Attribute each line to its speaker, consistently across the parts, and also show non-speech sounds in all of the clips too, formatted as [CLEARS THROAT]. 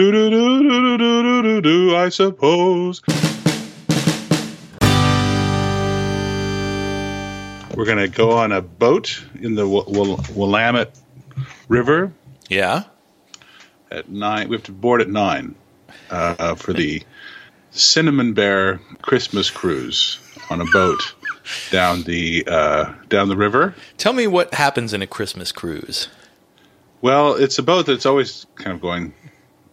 Speaker 1: Do do do do do do do do. I suppose. We're gonna go on a boat in the Wil- Wil- Willamette River
Speaker 2: Yeah.
Speaker 1: at nine. We have to board at nine uh, for the Cinnamon Bear Christmas cruise on a boat down the uh, down the river.
Speaker 2: Tell me what happens in a Christmas cruise.
Speaker 1: Well, it's a boat that's always kind of going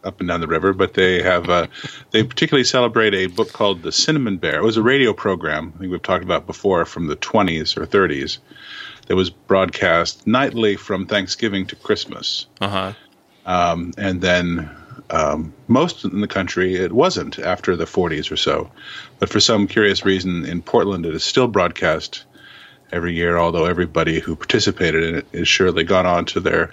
Speaker 1: up and down the river, but they have uh, they particularly celebrate a book called The Cinnamon Bear. It was a radio program I think we've talked about before from the 20s or 30s that was broadcast nightly from Thanksgiving to Christmas.
Speaker 2: Uh huh.
Speaker 1: Um, and then um, most in the country it wasn't after the 40s or so. But for some curious reason in Portland it is still broadcast every year, although everybody who participated in it is surely gone on to their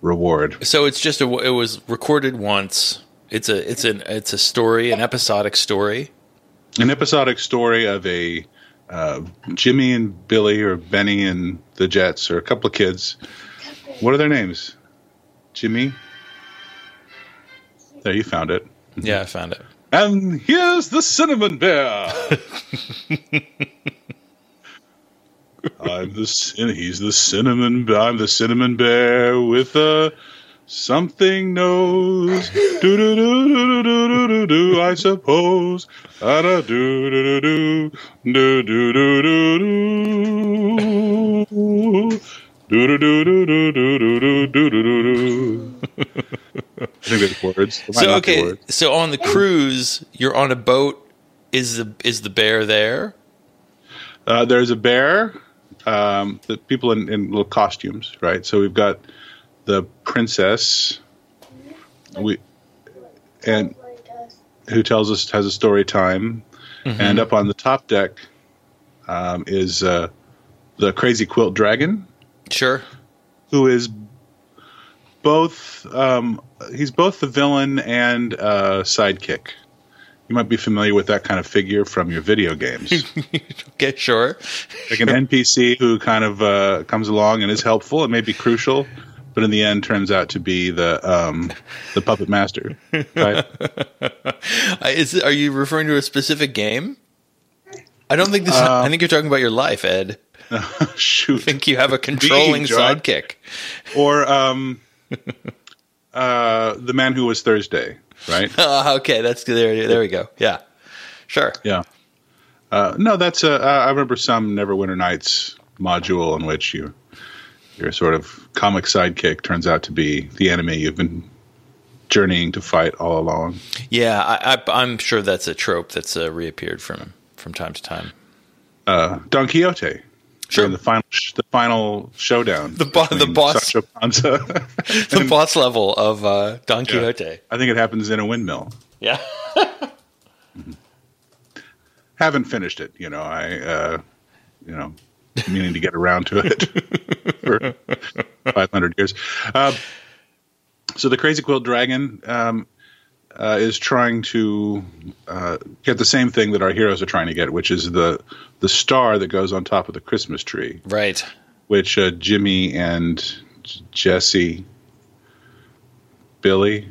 Speaker 1: reward.
Speaker 2: So it's just a. It was recorded once. It's a. It's an. It's a story, an episodic story.
Speaker 1: An episodic story of a uh, Jimmy and Billy or Benny and the Jets or a couple of kids. What are their names? Jimmy? There, you found it. [LAUGHS]
Speaker 2: Yeah, I found it.
Speaker 1: And here's the cinnamon bear. [LAUGHS] I'm the cin- he's the cinnamon. I'm the cinnamon bear with a something nose. Do do do do do do do do. I suppose. Da da do do do do do do do do do. Do do do do do do do do do do do. I think that's words.
Speaker 2: So okay.
Speaker 1: words.
Speaker 2: So on the cruise, you're on a boat. Is the is the bear there?
Speaker 1: Uh, there's a bear. Um, the people in, in little costumes, right? So we've got the princess. We and who tells us has a story time, and up on the top deck um, is uh, the crazy quilt dragon,
Speaker 2: Sure.
Speaker 1: who is both. Um, he's both the villain and uh, sidekick. You might be familiar with that kind of figure from your video games. [LAUGHS]
Speaker 2: Okay. Sure.
Speaker 1: like an NPC who kind of uh, comes along and is helpful and may be crucial, but in the end turns out to be the um, the puppet master. Right?
Speaker 2: Uh, [LAUGHS] Is are you referring to a specific game? I don't think this. I think you're talking about your life, Ed. [LAUGHS]
Speaker 1: Shoot.
Speaker 2: I think you have a controlling sidekick.
Speaker 1: Or um, uh, the man who was Thursday. Right? [LAUGHS]
Speaker 2: Oh, okay, that's there. There we go. Yeah. Sure.
Speaker 1: Yeah. Uh, no, that's a. Uh, I remember some Neverwinter Nights module in which you your sort of comic sidekick turns out to be the enemy you've been journeying to fight all along.
Speaker 2: Yeah, I, I, I'm sure that's a trope that's uh, reappeared from from time to time.
Speaker 1: uh, Don Quixote.
Speaker 2: Sure.
Speaker 1: the final, sh- the final showdown.
Speaker 2: The bo- the boss-
Speaker 1: Panza. [LAUGHS]
Speaker 2: The boss level of uh, Don Quixote.
Speaker 1: I think it happens in a windmill.
Speaker 2: Yeah. [LAUGHS]
Speaker 1: Haven't finished it. You know, I, uh, you know, meaning to get around to it [LAUGHS] for 500 years. Uh, so the Crazy Quilt Dragon um, uh, is trying to uh, get the same thing that our heroes are trying to get, which is the the star that goes on top of the Christmas tree.
Speaker 2: Right.
Speaker 1: which uh, Jimmy and Jesse, Billy,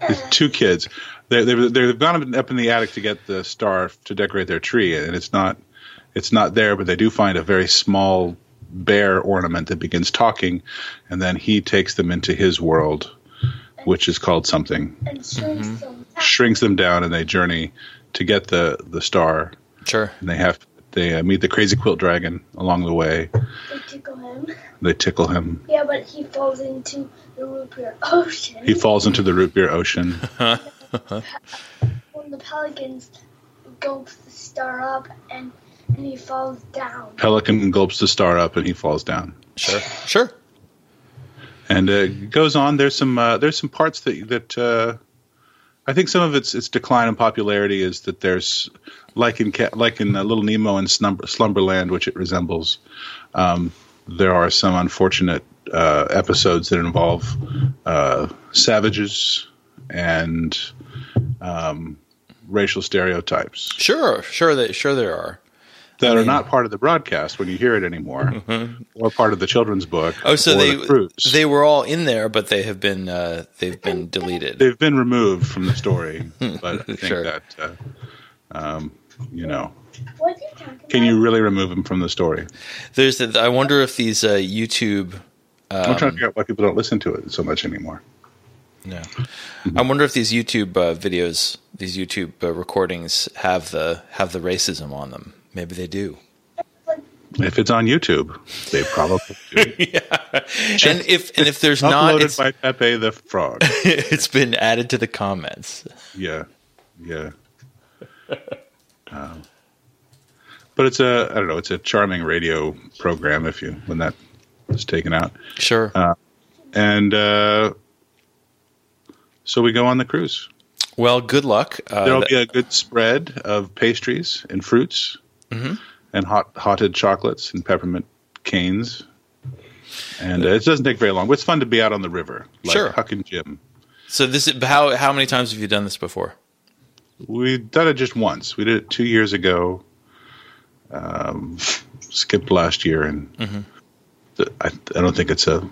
Speaker 1: the two kids, they, they've they've gone up in the attic to get the star to decorate their tree, and it's not it's not there, but they do find a very small bear ornament that begins talking, and then he takes them into his world, which is called something,
Speaker 3: and shrinks them.
Speaker 1: shrinks them down, and they journey to get the the star,
Speaker 2: Sure.
Speaker 1: and they have. They uh, meet the crazy quilt dragon along the way.
Speaker 3: They tickle him.
Speaker 1: They tickle him.
Speaker 3: Yeah, but he falls into the root beer ocean.
Speaker 1: He falls into the root beer ocean. [LAUGHS]
Speaker 3: when the pelicans gulps the star up and and he falls down.
Speaker 1: Pelican gulps the star up and he falls down.
Speaker 2: Sure. Sure.
Speaker 1: And uh, it goes on. There's some uh, there's some parts that that uh, I think some of its its decline in popularity is that there's like in like in uh, Little Nemo and Slumber, Slumberland, which it resembles. Um, there are some unfortunate uh, episodes that involve uh, savages and um, racial stereotypes.
Speaker 2: Sure. Sure. That. Sure. There are.
Speaker 1: That
Speaker 2: I
Speaker 1: are not part of the broadcast when you hear it anymore, or part of the children's book.
Speaker 2: Oh, so they
Speaker 1: the
Speaker 2: they were all in there, but they have been uh, they've been deleted.
Speaker 1: they've been removed from the story. [LAUGHS] but I think
Speaker 2: Sure.
Speaker 1: that uh, um, you know,
Speaker 3: What's he talking
Speaker 1: can you really remove them from the story?
Speaker 2: There's the, I wonder if these uh, YouTube.
Speaker 1: I'm
Speaker 2: Um,
Speaker 1: trying to figure out why people don't listen to it so much anymore.
Speaker 2: No. I wonder if these YouTube uh, videos, these YouTube uh, recordings, have the have the racism on them. Maybe they do.
Speaker 1: If it's on YouTube, they probably [LAUGHS] do.
Speaker 2: And if and if there's not,
Speaker 1: Uploaded
Speaker 2: it's,
Speaker 1: by Pepe the Frog. [LAUGHS]
Speaker 2: it's been added to the comments.
Speaker 1: Yeah, yeah. Um, but it's a I don't know. It's a charming radio program. If you when that is taken out,
Speaker 2: Sure.
Speaker 1: and uh, so we go on the cruise.
Speaker 2: well, good luck. Uh,
Speaker 1: There'll be a good spread of pastries and fruits,
Speaker 2: Mm-hmm.
Speaker 1: and hot hotted chocolates and peppermint canes. And uh, it doesn't take very long. But it's fun to be out on the river, like
Speaker 2: Sure.
Speaker 1: Huck and Jim.
Speaker 2: so this is how how many times have you done this before?
Speaker 1: We've done it just once. We did it two years ago. Um, skipped last year, and
Speaker 2: Mm-hmm.
Speaker 1: th- I, I don't think it's a,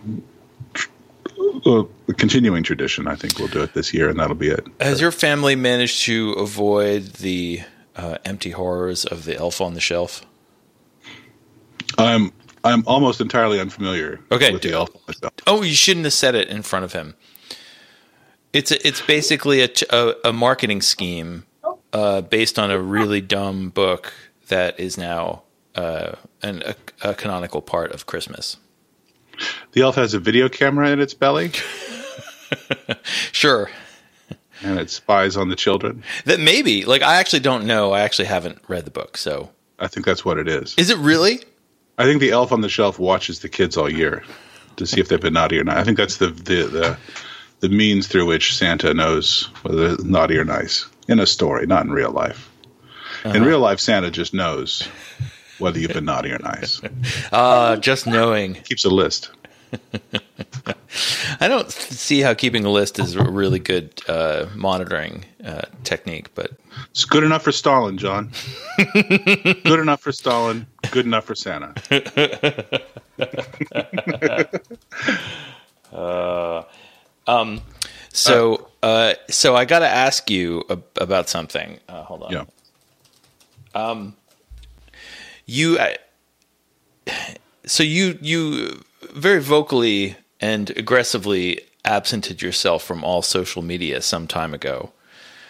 Speaker 1: a continuing tradition. I think we'll do it this year, and that'll be it.
Speaker 2: Has your family managed to avoid the uh, empty horrors of the Elf on the Shelf?
Speaker 1: I'm I'm almost entirely unfamiliar.
Speaker 2: Okay,
Speaker 1: with the elf on the shelf.
Speaker 2: Oh, you shouldn't have said it in front of him. It's a, it's basically a a marketing scheme uh, based on a really dumb book that is now uh, an, a, a canonical part of Christmas.
Speaker 1: The elf has a video camera in its belly, [LAUGHS]
Speaker 2: Sure,
Speaker 1: and it spies on the children.
Speaker 2: that maybe like I actually don't know. I actually haven't read the book, so
Speaker 1: I think that's what it is.
Speaker 2: is it really?
Speaker 1: I think the elf on the shelf watches the kids all year to see if they've been naughty or not. I think that's the the the, the means through which Santa knows whether they're naughty or nice in a story, not in real life. In real life, Santa just knows whether you've been naughty or nice. [LAUGHS]
Speaker 2: Uh, just knowing.
Speaker 1: Keeps a list. [LAUGHS]
Speaker 2: I don't see how keeping a list is a really good uh, monitoring uh, technique, but
Speaker 1: It's good enough for Stalin, John. good enough for Stalin. Good enough for Santa. [LAUGHS] [LAUGHS]
Speaker 2: So, uh, so I got to ask you ab- about something. Uh, hold on.
Speaker 1: Yeah.
Speaker 2: You, uh, so you you very vocally and aggressively absented yourself from all social media some time ago,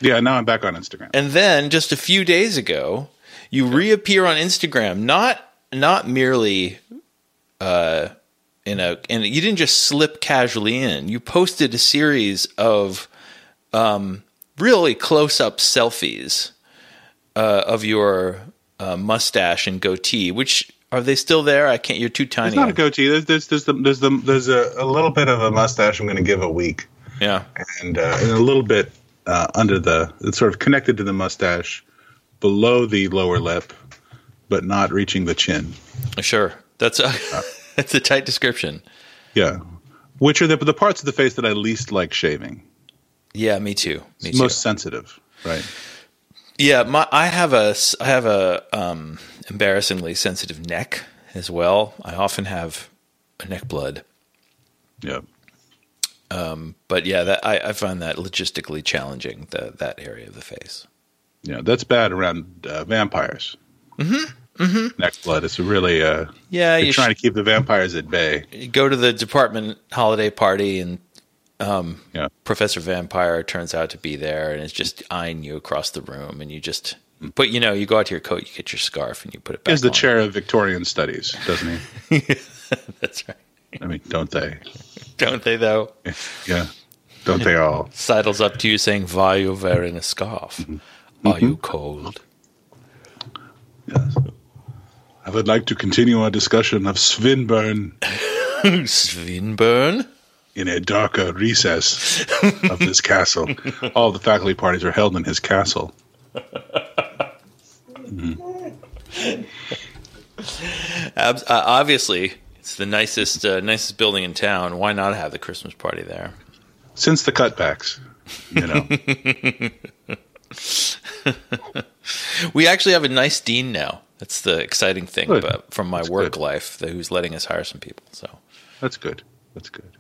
Speaker 1: Yeah. Now I'm back on Instagram.
Speaker 2: and then just a few days ago, you reappear on Instagram. Not not merely. Uh, in a and you didn't just slip casually in. You posted a series of um, really close up selfies uh, of your uh, mustache and goatee. Which are they still there? I can't. You're too tiny.
Speaker 1: It's not a goatee. There's there's there's, the, there's, the, there's a, a little bit of a mustache I'm going to give a week,
Speaker 2: yeah.
Speaker 1: and, uh, and a little bit uh, under the it's sort of connected to the mustache, below the lower lip, but not reaching the chin.
Speaker 2: Sure. That's a [LAUGHS] that's a tight description.
Speaker 1: Yeah, which are the the parts of the face that I least like shaving,
Speaker 2: Yeah, me too. Me too.
Speaker 1: most sensitive, right?
Speaker 2: Yeah, my I have a I have a um, embarrassingly sensitive neck as well. I often have a neck blood.
Speaker 1: Yeah.
Speaker 2: But yeah, that I, I find that logistically challenging. The that area of the face.
Speaker 1: Yeah, that's bad around uh, vampires. Mm-hmm. Mm-hmm. Neck blood. It's really uh,
Speaker 2: Yeah,
Speaker 1: you're
Speaker 2: you
Speaker 1: trying
Speaker 2: should
Speaker 1: to keep the vampires at bay.
Speaker 2: you go to the department holiday party and
Speaker 1: Yeah,
Speaker 2: Professor Vampire turns out to be there and is just eyeing you across the room, and you just. But you know, you go out to your coat, you get your scarf, and you put it back.
Speaker 1: he's the
Speaker 2: on.
Speaker 1: chair of Victorian studies, doesn't he? [LAUGHS]
Speaker 2: That's right.
Speaker 1: I mean, don't they? [LAUGHS]
Speaker 2: Don't they though? [LAUGHS]
Speaker 1: Yeah, don't they all?
Speaker 2: Sidles up to you saying, "Why are you wearing a scarf?
Speaker 1: Mm-hmm.
Speaker 2: Are you cold?"
Speaker 1: Yes. I would like to continue our discussion of Swinburne
Speaker 2: Swinburne.
Speaker 1: in a darker recess of this castle. All the faculty parties are held in his castle.
Speaker 2: Uh, obviously, it's the nicest uh, nicest building in town. Why not have the Christmas party there?
Speaker 1: Since the cutbacks, you know. [LAUGHS]
Speaker 2: We actually have a nice dean now. That's the exciting thing
Speaker 1: Good.
Speaker 2: but from my
Speaker 1: That's
Speaker 2: work
Speaker 1: good.
Speaker 2: life, that who's letting us hire some people. So
Speaker 1: That's good. That's good.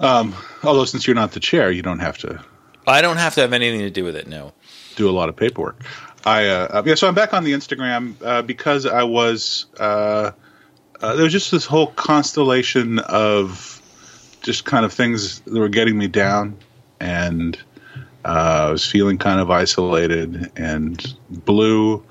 Speaker 1: Um, although since you're not the chair, you don't have to
Speaker 2: I don't have to have anything to do with it. No.
Speaker 1: do a lot of paperwork. I uh, uh, yeah, so I'm back on the Instagram uh, because I was uh, uh, there was just this whole constellation of just kind of things that were getting me down, and uh, I was feeling kind of isolated and blue,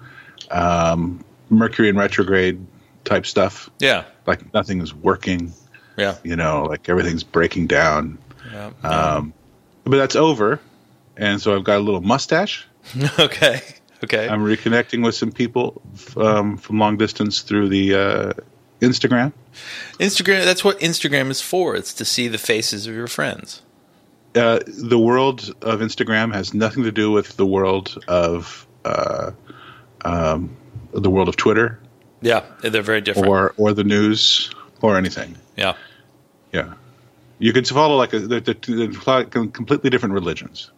Speaker 1: um, Mercury in retrograde type stuff.
Speaker 2: Yeah.
Speaker 1: Like nothing is working,
Speaker 2: Yeah.
Speaker 1: you know, like everything's breaking down.
Speaker 2: yeah.
Speaker 1: Um, but that's over, and so I've got a little mustache. [LAUGHS]
Speaker 2: okay. Okay.
Speaker 1: I'm reconnecting with some people um, from long distance through the uh, Instagram.
Speaker 2: Instagram. That's what Instagram is for. It's to see the faces of your friends.
Speaker 1: Uh, the world of Instagram has nothing to do with the world of uh, um, the world of Twitter
Speaker 2: Yeah, they're very different.
Speaker 1: or or the news or anything.
Speaker 2: yeah.
Speaker 1: Yeah, you can follow like a, they're, they're, they're completely different religions,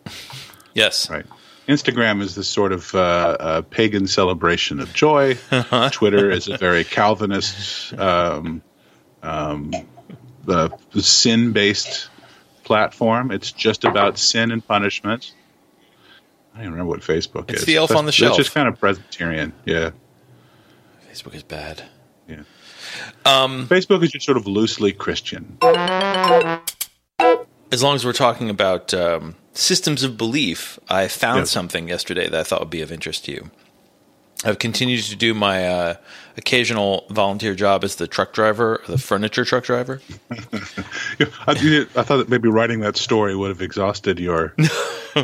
Speaker 2: Yes.
Speaker 1: right? Instagram is this sort of uh, uh, pagan celebration of joy. [LAUGHS] Twitter is a very Calvinist, um, um, uh, sin-based platform. It's just about sin and punishment. I don't even remember what Facebook
Speaker 2: It's
Speaker 1: is.
Speaker 2: the elf
Speaker 1: That's-
Speaker 2: on the shelf.
Speaker 1: It's just kind of Presbyterian. Yeah,
Speaker 2: Facebook is bad.
Speaker 1: yeah.
Speaker 2: Um,
Speaker 1: Facebook is just sort of loosely Christian.
Speaker 2: as long as we're talking about um, systems of belief, I found
Speaker 1: Yes.
Speaker 2: something yesterday that I thought would be of interest to you. I've continued to do my uh, occasional volunteer job as the truck driver, the furniture truck driver. [LAUGHS]
Speaker 1: I, I thought that maybe writing that story would have exhausted your. [LAUGHS]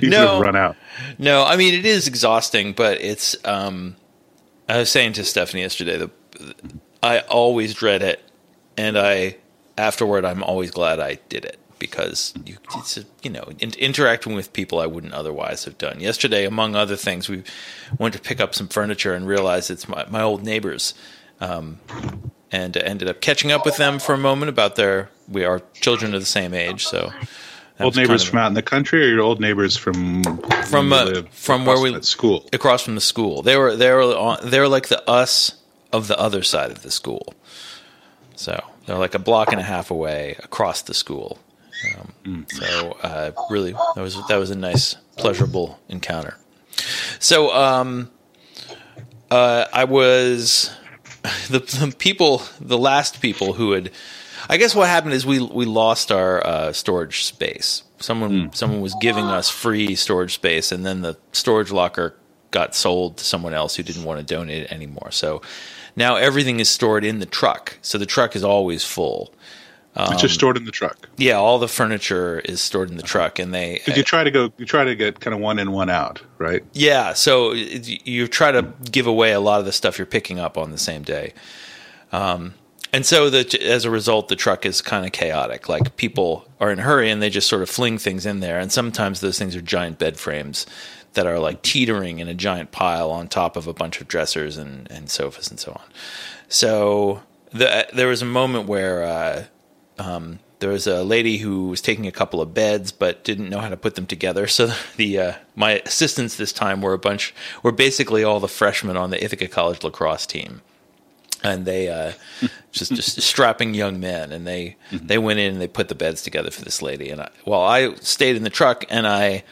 Speaker 1: you
Speaker 2: No.
Speaker 1: run out.
Speaker 2: No, I mean it is exhausting, but it's. Um, I was saying to Stephanie yesterday that I always dread it, and I afterward I'm always glad I did it because you it's a, you know in, interacting with people I wouldn't otherwise have done. Yesterday, among other things, we went to pick up some furniture and realized it's my my old neighbors. Um, and ended up catching up with them for a moment about their we are children of the same age so
Speaker 1: Old
Speaker 2: was kind
Speaker 1: neighbors
Speaker 2: of-
Speaker 1: from out in the country, or your old neighbors from
Speaker 2: From,
Speaker 1: where
Speaker 2: uh,
Speaker 1: live
Speaker 2: from where
Speaker 1: across
Speaker 2: we-
Speaker 1: school?
Speaker 2: across from the school. They were they were on, they were like the us of the other side of the school. So they're like a block and a half away across the school. Um, So uh, really, that was that was a nice, pleasurable encounter. So um, uh, I was [LAUGHS] the, the people, the last people who had. I guess what happened is we we lost our uh, storage space. Someone someone was giving us free storage space, and then the storage locker got sold to someone else who didn't want to donate it anymore. So now everything is stored in the truck. So the truck is always full.
Speaker 1: It's
Speaker 2: um,
Speaker 1: just stored in the truck.
Speaker 2: Yeah, all the furniture is stored in the truck, and they
Speaker 1: Did you try to go? You try to get kind of one in, one out, right?
Speaker 2: Yeah, so you try to give away a lot of the stuff you're picking up on the same day. Um, and so the, as a result, the truck is kind of chaotic. Like people are in a hurry and they just sort of fling things in there. And sometimes those things are giant bed frames that are like teetering in a giant pile on top of a bunch of dressers and, and sofas and so on. So the, there was a moment where uh, um, there was a lady who was taking a couple of beds but didn't know how to put them together. [LAUGHS] So the uh, my assistants this time were a bunch were basically all the freshmen on the Ithaca College lacrosse team, and they uh, [LAUGHS] just just strapping young men, and they they went in and they put the beds together for this lady. And I, well, I stayed in the truck and I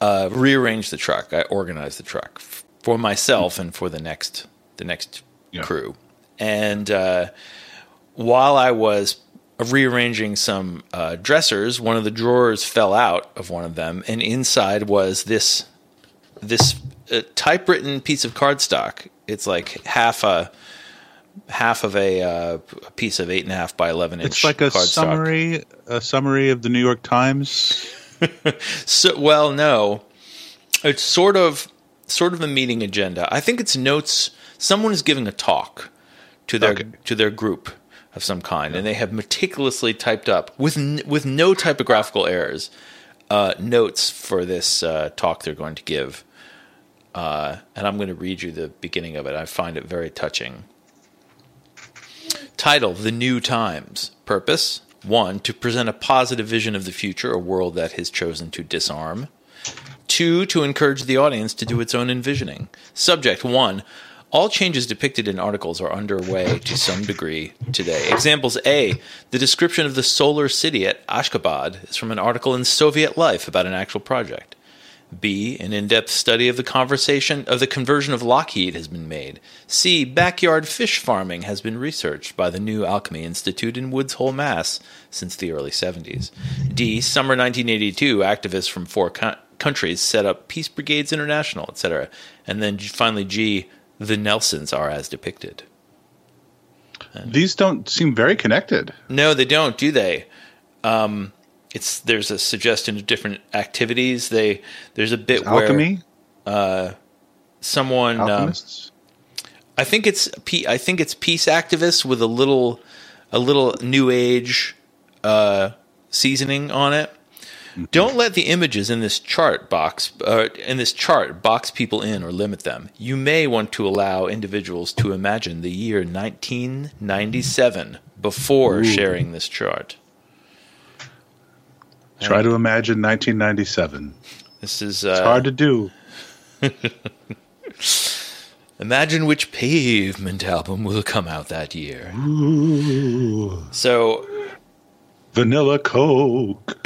Speaker 2: uh, rearranged the truck. I organized the truck f- for myself and for the next the next
Speaker 1: Yeah.
Speaker 2: crew. And uh, while I was rearranging some uh, dressers, one of the drawers fell out of one of them, and inside was this this uh, typewritten piece of cardstock. It's like half a half of a, uh, piece of eight and a half by eleven inch.
Speaker 1: It's like a
Speaker 2: cardstock.
Speaker 1: summary, a summary of the New York Times. [LAUGHS]
Speaker 2: So, well, no, it's sort of sort of a meeting agenda. I think it's notes. Someone is giving a talk to their
Speaker 1: Okay.
Speaker 2: to their group of some kind, and they have meticulously typed up with n- with no typographical errors uh, notes for this uh, talk they're going to give. Uh, and I'm going to read you the beginning of it. I find it very touching. Title The New Times. Purpose 1. To present a positive vision of the future, a world that has chosen to disarm. Two, to encourage the audience to do its own envisioning. Subject one. All changes depicted in articles are underway to some degree today. Examples A. The description of the solar city at Ashgabat is from an article in Soviet Life about an actual project. B. An in-depth study of the conversation of the conversion of Lockheed has been made. C. Backyard fish farming has been researched by the New Alchemy Institute in Woods Hole, Mass. since the early 70s. D. Summer 1982, activists from four co- countries set up Peace Brigades International, etc. And then finally G. The Nelsons are as depicted.
Speaker 1: These don't seem very connected.
Speaker 2: No, they don't, do they? Um, it's there's a suggestion of different activities. They there's a bit where
Speaker 1: Alchemy,
Speaker 2: someone um. I think it's I think it's peace activists with a little a little new age uh, seasoning on it. Don't let the images in this chart box uh, in this chart box people in or limit them. You may want to allow individuals to imagine the year 1997 before sharing this chart.
Speaker 1: Try to imagine 1997.
Speaker 2: This is
Speaker 1: It's
Speaker 2: uh,
Speaker 1: hard to do. [LAUGHS]
Speaker 2: Imagine which pavement album will come out that year. So
Speaker 1: Vanilla Coke.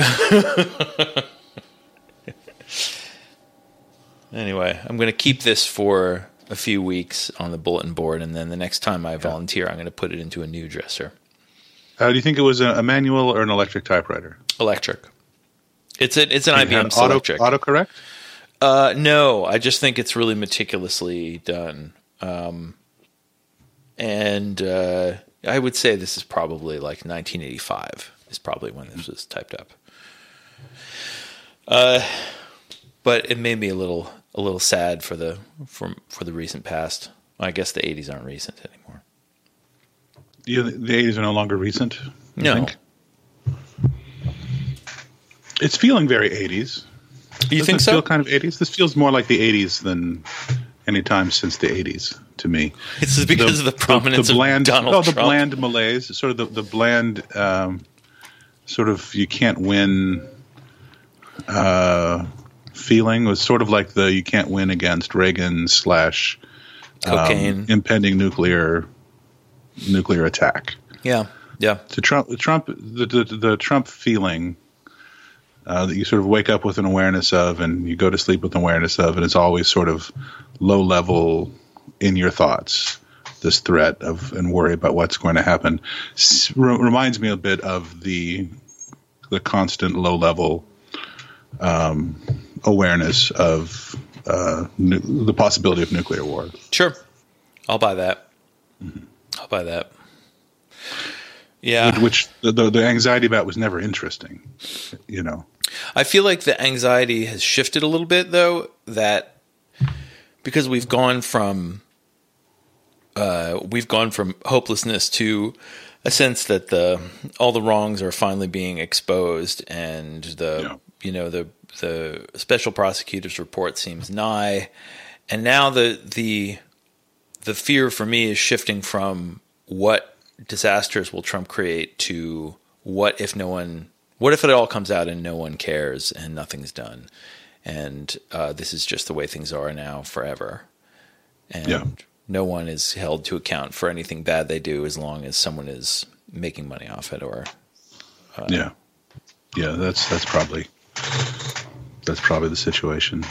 Speaker 2: Anyway, I'm going to keep this for a few weeks on the bulletin board, and then the next time I volunteer, I'm going to put it into a new dresser.
Speaker 1: Uh, do you think it was a, manual or an electric typewriter?
Speaker 2: Electric. It's a, it's an
Speaker 1: It
Speaker 2: IBM
Speaker 1: auto,
Speaker 2: Selectric.
Speaker 1: autocorrect?
Speaker 2: Uh, no, I just think it's really meticulously done. Um, and uh, I would say this is probably like 1985 is probably when this was typed up. Uh, but it made me a little a little sad for the for for the recent past. I guess the 80s aren't recent anymore.
Speaker 1: You, the 80s are no longer recent? you
Speaker 2: No,
Speaker 1: think? It's feeling very 80s.
Speaker 2: you
Speaker 1: Doesn't
Speaker 2: think so?
Speaker 1: feel kind of 80s? This feels more like the 80s than any time since the 80s to me.
Speaker 2: This is because of the prominence
Speaker 1: the bland,
Speaker 2: of Donald
Speaker 1: oh, the bland malaise, sort of the, the bland, um, sort of you can't win uh, feeling was sort of like the you can't win against Reagan slash um, impending nuclear nuclear attack.
Speaker 2: yeah, yeah.
Speaker 1: To Trump, the Trump, the the, the Trump feeling uh, that you sort of wake up with an awareness of, and you go to sleep with an awareness of, and it's always sort of low level in your thoughts. This threat of and worry about what's going to happen S- re- reminds me a bit of the the constant low level um, awareness of uh, nu- the possibility of nuclear war.
Speaker 2: Sure, I'll buy that. I'll buy that. Yeah,
Speaker 1: which the, the, the anxiety about was never interesting, you know.
Speaker 2: I feel like the anxiety has shifted a little bit though that because we've gone from uh, we've gone from hopelessness to a sense that the all the wrongs are finally being exposed and the
Speaker 1: Yeah.
Speaker 2: you know the the special prosecutor's report seems nigh and now the the the fear for me is shifting from what disasters will Trump create to what if no one, what if it all comes out and no one cares and nothing's done, and uh, this is just the way things are now forever, and
Speaker 1: Yeah.
Speaker 2: No one is held to account for anything bad they do as long as someone is making money off it or
Speaker 1: yeah, yeah. That's that's probably that's probably the situation.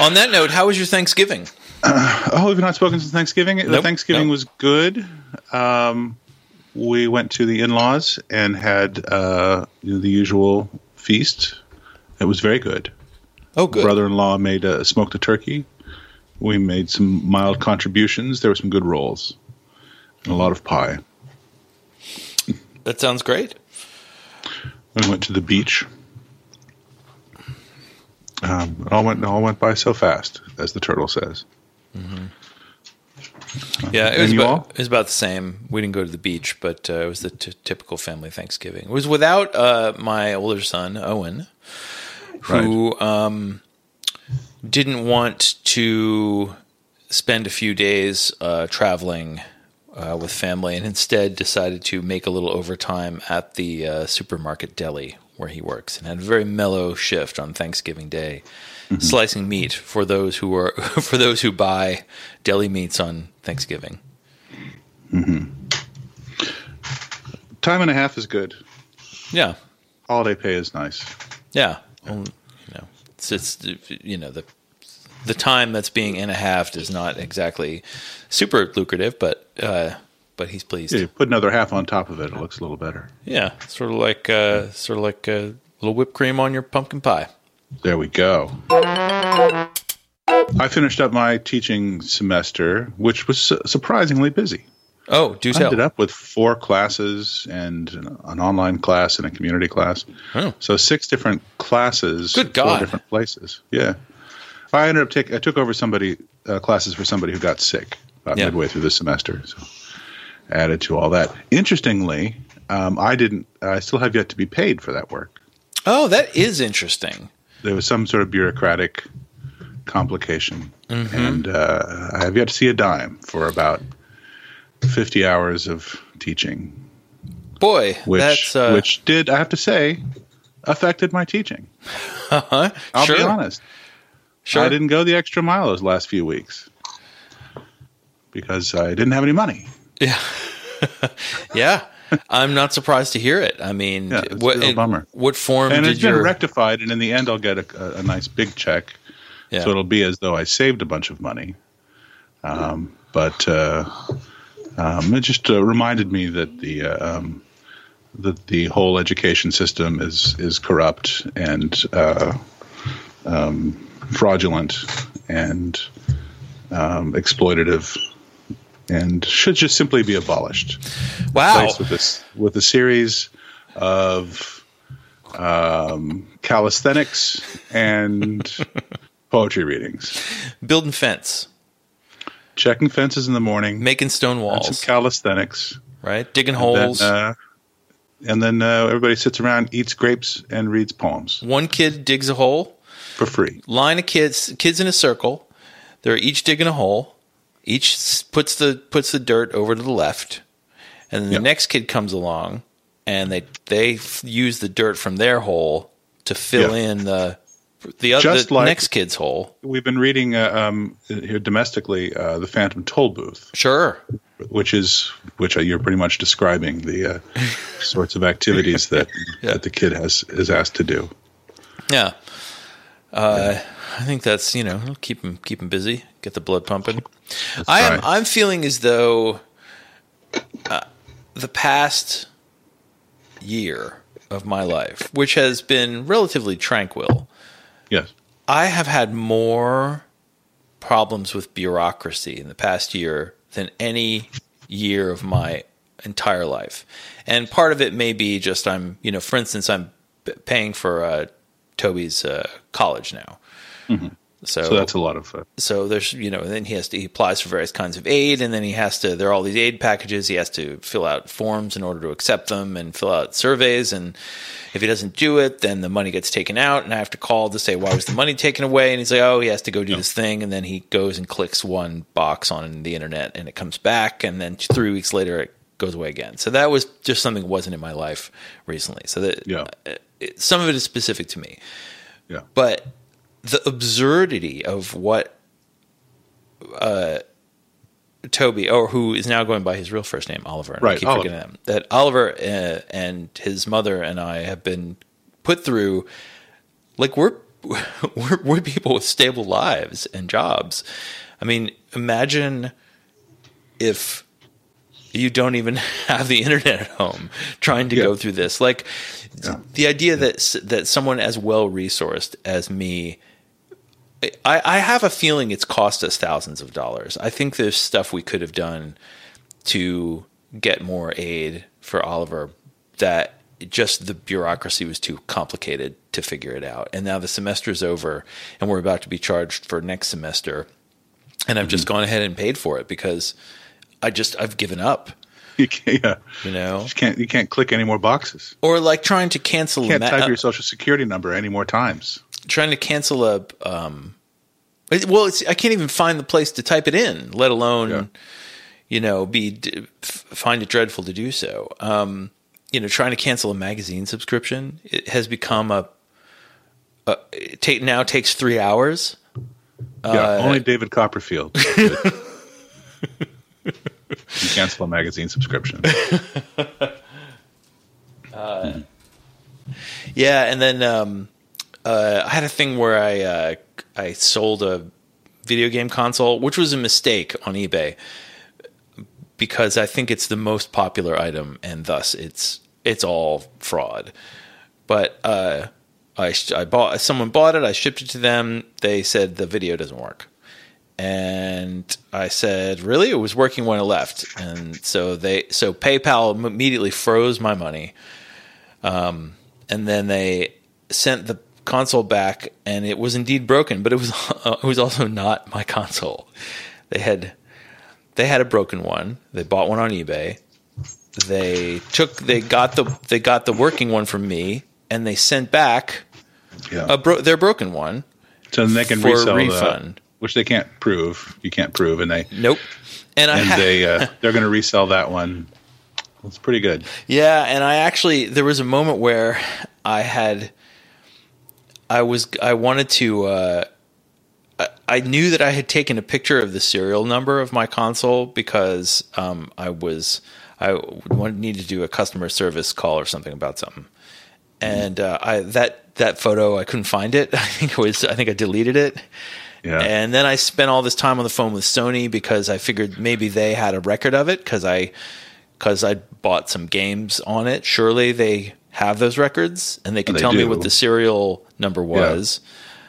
Speaker 2: On that note, how was your Thanksgiving? [CLEARS THROAT]
Speaker 1: Oh, we've not spoken since Thanksgiving. the Thanksgiving
Speaker 2: nope.
Speaker 1: was good. Um, we went to the in-laws and had uh, you know, the usual feast. It was very good.
Speaker 2: Oh, good.
Speaker 1: Brother-in-law made a smoked a turkey. We made some mild contributions. There were some good rolls and a lot of pie.
Speaker 2: That sounds great.
Speaker 1: We went to the beach. Um, it all went it all went by so fast, as the turtle says.
Speaker 2: Yeah, it was, about, it was about the same. We didn't go to the beach, but uh, it was the t- typical family Thanksgiving. It was without uh, my older son, Owen, who um, didn't want to spend a few days uh, traveling uh, with family and instead decided to make a little overtime at the uh, supermarket deli where he works and had a very mellow shift on Thanksgiving Day, slicing meat for those who are [LAUGHS] for those who buy deli meats on Thanksgiving.
Speaker 1: Time and a half is good.
Speaker 2: Yeah,
Speaker 1: Holiday pay is nice.
Speaker 2: yeah. Know, it's, it's you know the the time that's being in a half is not exactly super lucrative, but uh, but he's pleased.
Speaker 1: Yeah, you put another half on top of it, it looks a little better.
Speaker 2: Yeah, sort of like uh, sort of like a little whipped cream on your pumpkin pie.
Speaker 1: There we go. I finished up my teaching semester, which was su- surprisingly busy.
Speaker 2: Oh, do
Speaker 1: I
Speaker 2: tell.
Speaker 1: ended up with four classes and an online class and a community class.
Speaker 2: Oh.
Speaker 1: So six different classes,
Speaker 2: Good
Speaker 1: four
Speaker 2: God.
Speaker 1: different places. Yeah, I ended up taking. I took over somebody uh, classes for somebody who got sick about
Speaker 2: Yeah.
Speaker 1: midway through the semester. So added to all that. Interestingly, um, I didn't. I still have yet to be paid for that work.
Speaker 2: Oh, that is interesting.
Speaker 1: There was some sort of bureaucratic complication,
Speaker 2: Mm-hmm.
Speaker 1: and uh, I have yet to see a dime for about fifty hours of teaching.
Speaker 2: Boy,
Speaker 1: which
Speaker 2: that's uh,
Speaker 1: which did I have to say affected my teaching.
Speaker 2: uh-huh.
Speaker 1: I'll
Speaker 2: sure,
Speaker 1: be honest.
Speaker 2: sure.
Speaker 1: I didn't go the extra mile those last few weeks because I didn't have any money.
Speaker 2: Yeah, [LAUGHS] yeah. I'm not surprised to hear it. I mean,
Speaker 1: Yeah,
Speaker 2: what
Speaker 1: a bummer.
Speaker 2: what form
Speaker 1: And it's been rectified, and in the end, I'll get a, a, a nice big check.
Speaker 2: yeah.
Speaker 1: So it'll be as though I saved a bunch of money. Um, but uh, um, it just uh, reminded me that the uh, um, that the whole education system is is corrupt and uh, um, fraudulent and um, exploitative, and should just simply be abolished.
Speaker 2: wow.
Speaker 1: With this with a series of um, calisthenics and [LAUGHS] poetry readings.
Speaker 2: Building fence,
Speaker 1: checking fences in the morning,
Speaker 2: making stone walls,
Speaker 1: some calisthenics,
Speaker 2: right? Digging
Speaker 1: then,
Speaker 2: holes.
Speaker 1: uh, and then uh, everybody sits around, eats grapes, and reads poems
Speaker 2: One kid digs a hole.
Speaker 1: for free.
Speaker 2: Line of kids, kids in a circle. They're each digging a hole. Each puts the puts the dirt over to the left, and then the
Speaker 1: Yep.
Speaker 2: next kid comes along, and they they f- use the dirt from their hole to fill
Speaker 1: Yeah.
Speaker 2: in the the other
Speaker 1: Just
Speaker 2: the
Speaker 1: like-
Speaker 2: next kid's hole.
Speaker 1: We've been reading uh, um, here domestically uh, the Phantom Toll Booth,
Speaker 2: Sure.
Speaker 1: which is which you're pretty much describing the uh, sorts of activities that [LAUGHS]
Speaker 2: Yeah.
Speaker 1: that the kid has is asked to do.
Speaker 2: Yeah. Uh, I think that's you know keep him keep him busy, get the blood pumping. I am
Speaker 1: right.
Speaker 2: I'm feeling as though uh, the past year of my life, which has been relatively tranquil,
Speaker 1: Yes.
Speaker 2: I have had more problems with bureaucracy in the past year than any year of my entire life. And part of it may be just I'm, you know, for instance, I'm paying for uh, Toby's uh, college now. So,
Speaker 1: So that's a lot of uh,
Speaker 2: so there's you know then he has to he applies for various kinds of aid and then he has to there are all these aid packages. He has to fill out forms in order to accept them and fill out surveys. And if he doesn't do it then the money gets taken out and I have to call to say why was the money taken away? And he's like oh he has to go do this thing. And then he goes and clicks one box on the internet and it comes back. And then three weeks later it goes away again. So that was just something that wasn't in my life recently. So that
Speaker 1: Yeah.
Speaker 2: uh, it, some of it is specific to me.
Speaker 1: Yeah.
Speaker 2: but the absurdity of what uh, Toby, or who is now going by his real first name, Oliver, and I
Speaker 1: Right,
Speaker 2: keep
Speaker 1: Oliver.
Speaker 2: forgetting that, that Oliver uh, and his mother and I have been put through, like we're [LAUGHS] we're, we're people with stable lives and jobs. I mean, imagine if you don't even [LAUGHS] have the internet at home trying to
Speaker 1: Yeah.
Speaker 2: go through this like the idea that that someone as well resourced as me I, I have a feeling it's cost us thousands of dollars. I think there's stuff we could have done to get more aid for Oliver that just the bureaucracy was too complicated to figure it out. And now the semester's over and we're about to be charged for next semester. And I've just gone ahead and paid for it because I just I've given up,
Speaker 1: You can't, yeah.
Speaker 2: you know.
Speaker 1: You can't you can't click any more boxes.
Speaker 2: Or like trying to cancel
Speaker 1: You can't
Speaker 2: ma-
Speaker 1: type
Speaker 2: uh,
Speaker 1: your social security number any more times.
Speaker 2: Trying to cancel a um well it's, i can't even find the place to type it in let alone
Speaker 1: Yeah.
Speaker 2: you know be find it dreadful to do so um you know, trying to cancel a magazine subscription it has become a, a it take now takes three hours.
Speaker 1: Yeah,
Speaker 2: Uh,
Speaker 1: only David Copperfield. could [LAUGHS] cancel a magazine subscription. [LAUGHS]
Speaker 2: Yeah, and then um, uh, I had a thing where I uh, I sold a video game console, which was a mistake on eBay because I think it's the most popular item, and thus it's it's all fraud. But uh, I I bought someone bought it. I shipped it to them. They said the video doesn't work, and I said, "Really? It was working when I left." And so they so PayPal immediately froze my money and then they sent the console back and it was indeed broken but it was [LAUGHS] it was also not my console they had they had a broken one they bought one on ebay they took they got the they got the working one from me and they sent back
Speaker 1: Yeah.
Speaker 2: a bro- their broken one
Speaker 1: so then they can
Speaker 2: for
Speaker 1: resell
Speaker 2: refund.
Speaker 1: that, which they can't prove. You can't prove, and they
Speaker 2: nope and
Speaker 1: and
Speaker 2: ha-
Speaker 1: they uh, [LAUGHS] they're going to resell that one. It's pretty good.
Speaker 2: Yeah, and I actually there was a moment where I had I was I wanted to uh I- I knew that I had taken a picture of the serial number of my console because um, I was I wanted need to do a customer service call or something about something, and uh, I that that photo I couldn't find it. [LAUGHS] I think it was I think I deleted it.
Speaker 1: Yeah.
Speaker 2: And then I spent all this time on the phone with Sony because I figured maybe they had a record of it because I because I bought some games on it. Surely they have those records and they can
Speaker 1: They
Speaker 2: tell me what the serial number was.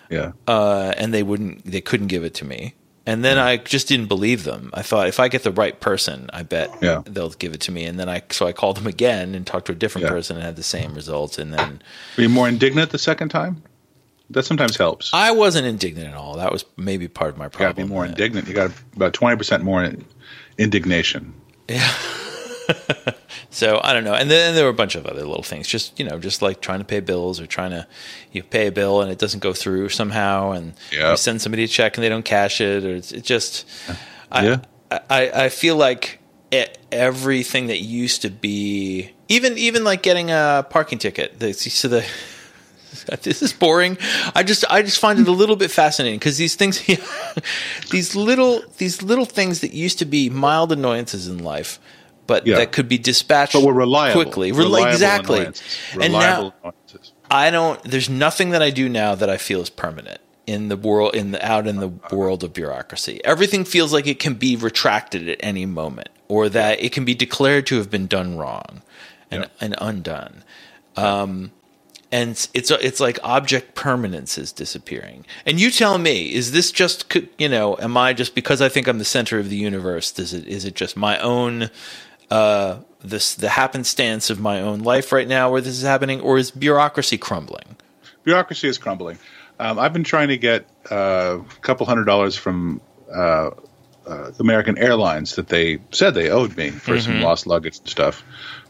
Speaker 1: yeah.
Speaker 2: Uh, and they wouldn't, they couldn't give it to me. And then I just didn't believe them. I thought if I get the right person, I bet
Speaker 1: Yeah.
Speaker 2: they'll give it to me. And then I so I called them again and talked to a different
Speaker 1: Yeah.
Speaker 2: person and had the same results. And then
Speaker 1: Were you more indignant the second time? That sometimes helps.
Speaker 2: I wasn't indignant at all. That was maybe part of my problem.
Speaker 1: You got to be more indignant. You got about twenty percent more indignation. indignation. [LAUGHS] [LAUGHS]
Speaker 2: So I don't know, and then there were a bunch of other little things, just you know, just like trying to pay bills or trying to you pay a bill and it doesn't go through somehow, and
Speaker 1: Yeah.
Speaker 2: you send somebody a check and they don't cash it, or it's it just,
Speaker 1: Yeah.
Speaker 2: I, I I feel like e everything that used to be even even like getting a parking ticket, the, so the [LAUGHS] this is boring. I just I just find it a little bit fascinating because these things, [LAUGHS] these little these little things that used to be mild annoyances in life, but
Speaker 1: Yeah.
Speaker 2: that could be dispatched
Speaker 1: But we're reliable.
Speaker 2: quickly.
Speaker 1: Reliable
Speaker 2: exactly. And
Speaker 1: Reliable
Speaker 2: now
Speaker 1: annoyances.
Speaker 2: I don't. There's nothing that I do now that I feel is permanent in the world in the out in the world of bureaucracy. Everything feels like it can be retracted at any moment, or that it can be declared to have been done wrong and
Speaker 1: Yeah.
Speaker 2: and undone. Um, and it's, it's it's like object permanence is disappearing. And you tell me, is this just you know? Am I just because I think I'm the center of the universe? Does it is it just my own? Uh, this the happenstance of my own life right now where this is happening, or is bureaucracy crumbling?
Speaker 1: bureaucracy is crumbling. Um, I've been trying to get uh, a couple hundred dollars from uh, uh, American Airlines that they said they owed me for
Speaker 2: Mm-hmm.
Speaker 1: some lost luggage and stuff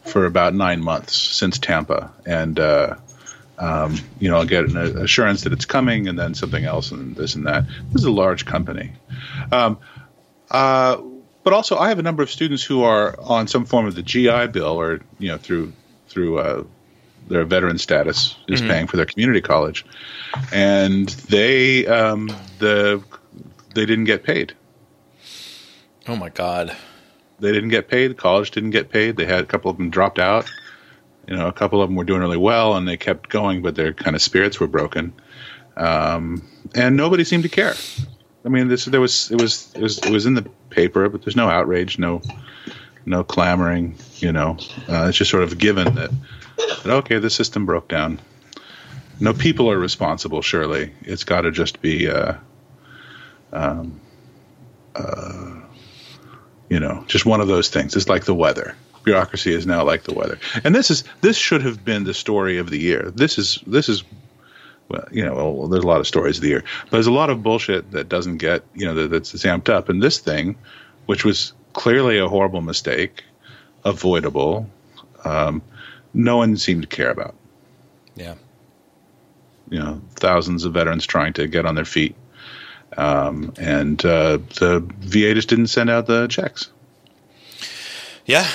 Speaker 1: for about nine months since Tampa, and uh, um, you know I'll get an assurance that it's coming, and then something else, and this and that. This is a large company. Um, uh, but also, I have a number of students who are on some form of the GI Bill, or you know, through through uh, their veteran status is paying for their community college, and they um, the they didn't get paid.
Speaker 2: Oh my god!
Speaker 1: They didn't get paid. The college didn't get paid. They had a couple of them dropped out. You know, a couple of them were doing really well, and they kept going, but their kind of spirits were broken, um, and nobody seemed to care. I mean, this there was it was it was it was in the paper, but there's no outrage, no no clamoring. You know, uh, it's just sort of given that, that okay, the system broke down. No people are responsible. Surely, it's got to just be. Uh, um, uh, you know, just one of those things. It's like the weather. Bureaucracy is now like the weather, and this is this should have been the story of the year. This is this is well, you know, well, there's a lot of stories of the year, but there's a lot of bullshit that doesn't get, you know, that, that's amped up. And this thing, which was clearly a horrible mistake, avoidable, um, no one seemed to care about.
Speaker 2: Yeah,
Speaker 1: You know, thousands of veterans trying to get on their feet, um, and uh, the VA just didn't send out the checks.
Speaker 2: yeah,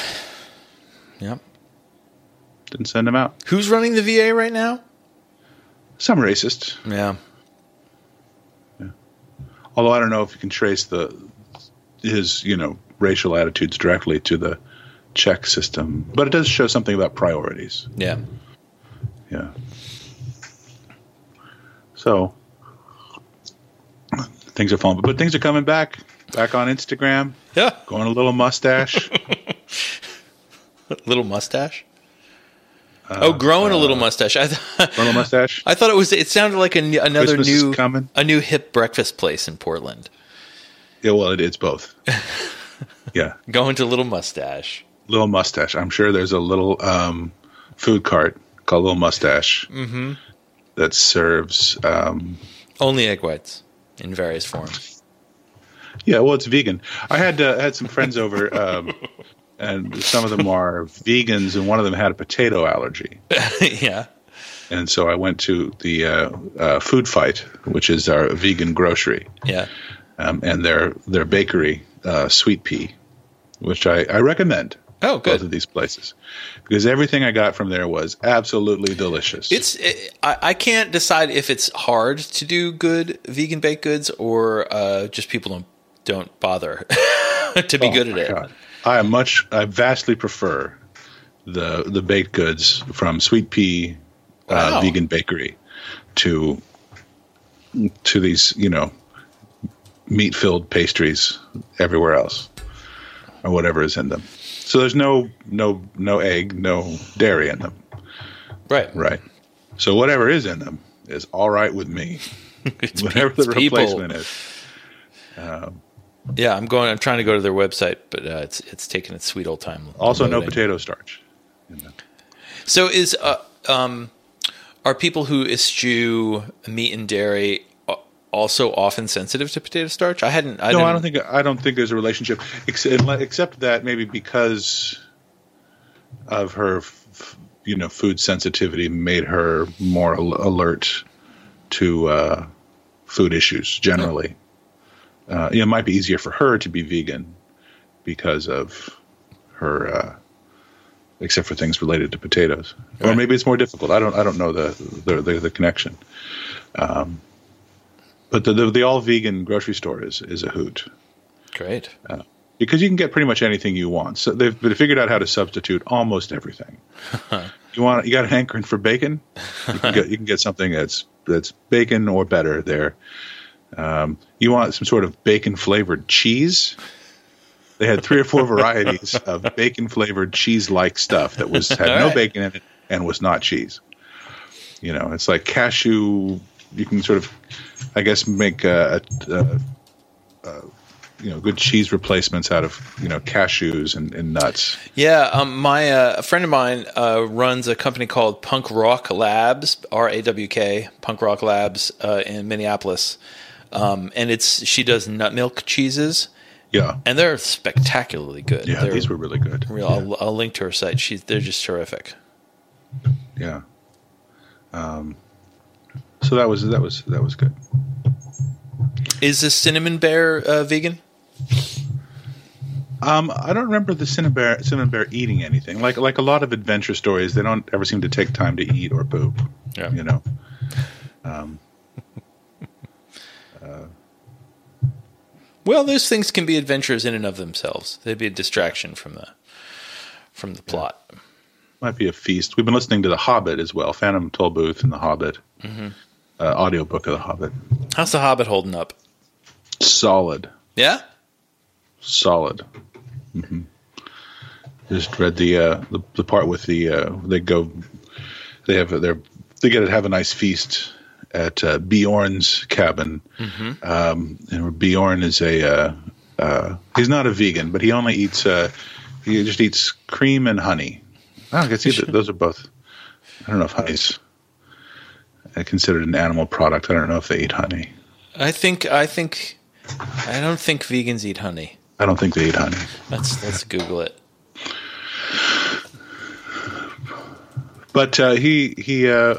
Speaker 2: yeah.
Speaker 1: didn't send them out.
Speaker 2: Who's running the VA right now?
Speaker 1: Some racist.
Speaker 2: Yeah.
Speaker 1: Although I don't know if you can trace the his you know racial attitudes directly to the check system, but it does show something about priorities.
Speaker 2: Yeah.
Speaker 1: Yeah. So things are falling, but things are coming back. Back on Instagram,
Speaker 2: Yeah.
Speaker 1: going a little mustache. [LAUGHS]
Speaker 2: Little mustache. Oh, growing a little mustache. [LAUGHS] I, th-
Speaker 1: little mustache.
Speaker 2: I thought it was. It sounded like a, another
Speaker 1: Christmas
Speaker 2: new a new hip breakfast place in Portland.
Speaker 1: Yeah, well, it, it's both. [LAUGHS] yeah,
Speaker 2: Going to little mustache.
Speaker 1: little mustache. I'm sure there's a little um, food cart called Little Mustache
Speaker 2: Mm-hmm.
Speaker 1: that serves. Um,
Speaker 2: Only egg whites in various forms.
Speaker 1: yeah, well, it's vegan. I had uh, had some friends over, um, [LAUGHS] and some of them [LAUGHS] are vegans, and one of them had a potato allergy. [LAUGHS]
Speaker 2: yeah.
Speaker 1: and so I went to the uh, uh, Food Fight, which is our vegan grocery,
Speaker 2: Yeah.
Speaker 1: um, and their their bakery, uh, Sweet Pea, which I, I recommend.
Speaker 2: Oh, good.
Speaker 1: Both of these places, because everything I got from there was absolutely delicious.
Speaker 2: It's. It, I, I can't decide if it's hard to do good vegan baked goods or uh, just people don't don't bother [LAUGHS] to be
Speaker 1: Oh,
Speaker 2: good at it.
Speaker 1: God. I much. I vastly prefer the the baked goods from Sweet Pea uh, Vegan Bakery to to these you know meat filled pastries everywhere else or whatever is in them. So there's no no no egg, no dairy in them,
Speaker 2: Right.
Speaker 1: right? So whatever is in them is all right with me. [LAUGHS]
Speaker 2: It's
Speaker 1: Whatever the
Speaker 2: people.
Speaker 1: replacement is.
Speaker 2: Yeah, I'm going. I'm trying to go to their website, but uh, it's it's taking its sweet old time.
Speaker 1: Also, no potato starch.
Speaker 2: So is uh, um, are people who eschew meat and dairy also often sensitive to potato starch? I hadn't. I
Speaker 1: no, I don't think I don't think there's a relationship, except, except that maybe because of her, f- you know, food sensitivity made her more alert to uh, food issues generally. Uh, it might be easier for her to be vegan because of her, uh, except for things related to potatoes, or maybe it's more difficult. I don't. I don't know the the, the, the connection. Um, but the, the the all vegan grocery store is is a hoot
Speaker 2: Great.
Speaker 1: because you can get pretty much anything you want. So they've, they've figured out how to substitute almost everything. [LAUGHS] you want you got an hankering for bacon? You can get you can get something that's that's bacon or better there. Um, you want some sort of bacon flavored cheese? They had three or four [LAUGHS] varieties of bacon flavored cheese like stuff that was had
Speaker 2: All
Speaker 1: no
Speaker 2: right.
Speaker 1: bacon in it and was not cheese. You know, it's like cashew. You can sort of, I guess, make a, a, a you know good cheese replacements out of you know cashews and, and nuts.
Speaker 2: Yeah, um, my uh, a friend of mine uh, runs a company called Punk Rawk Labs, R A W K, Punk Rawk Labs uh, in Minneapolis, um, and it's she does nut milk cheeses,
Speaker 1: Yeah,
Speaker 2: and they're spectacularly good.
Speaker 1: yeah,
Speaker 2: they're
Speaker 1: these were really good.
Speaker 2: real. I'll, I'll link to her site. She's they're just terrific.
Speaker 1: Yeah. Um, so that was that was that was good.
Speaker 2: Is the cinnamon bear uh, vegan?
Speaker 1: Um, I don't remember the cinnamon bear, cinnamon bear eating anything. Like like a lot of adventure stories, they don't ever seem to take time to eat or poop.
Speaker 2: Yeah.
Speaker 1: You know. Um,
Speaker 2: Well, those things can be adventures in and of themselves. They'd be a distraction from the from the plot.
Speaker 1: might be a feast. We've been listening to The Hobbit as well, Phantom Tollbooth and The Hobbit, uh, audiobook of The Hobbit.
Speaker 2: How's the Hobbit holding up?
Speaker 1: Solid,
Speaker 2: Yeah.
Speaker 1: solid. hmm Just read the, uh, the the part with the uh, they go, they have their they get to have a nice feast at uh, Beorn's cabin, um, and Beorn is a uh, uh, he's not a vegan, but he only eats uh, he just eats cream and honey. I guess either, those are both. I don't know if honey's considered an animal product. I don't know if they eat honey.
Speaker 2: I think I think I don't think vegans eat honey.
Speaker 1: I don't think they eat honey.
Speaker 2: Let's let's Google it.
Speaker 1: But uh, he he uh,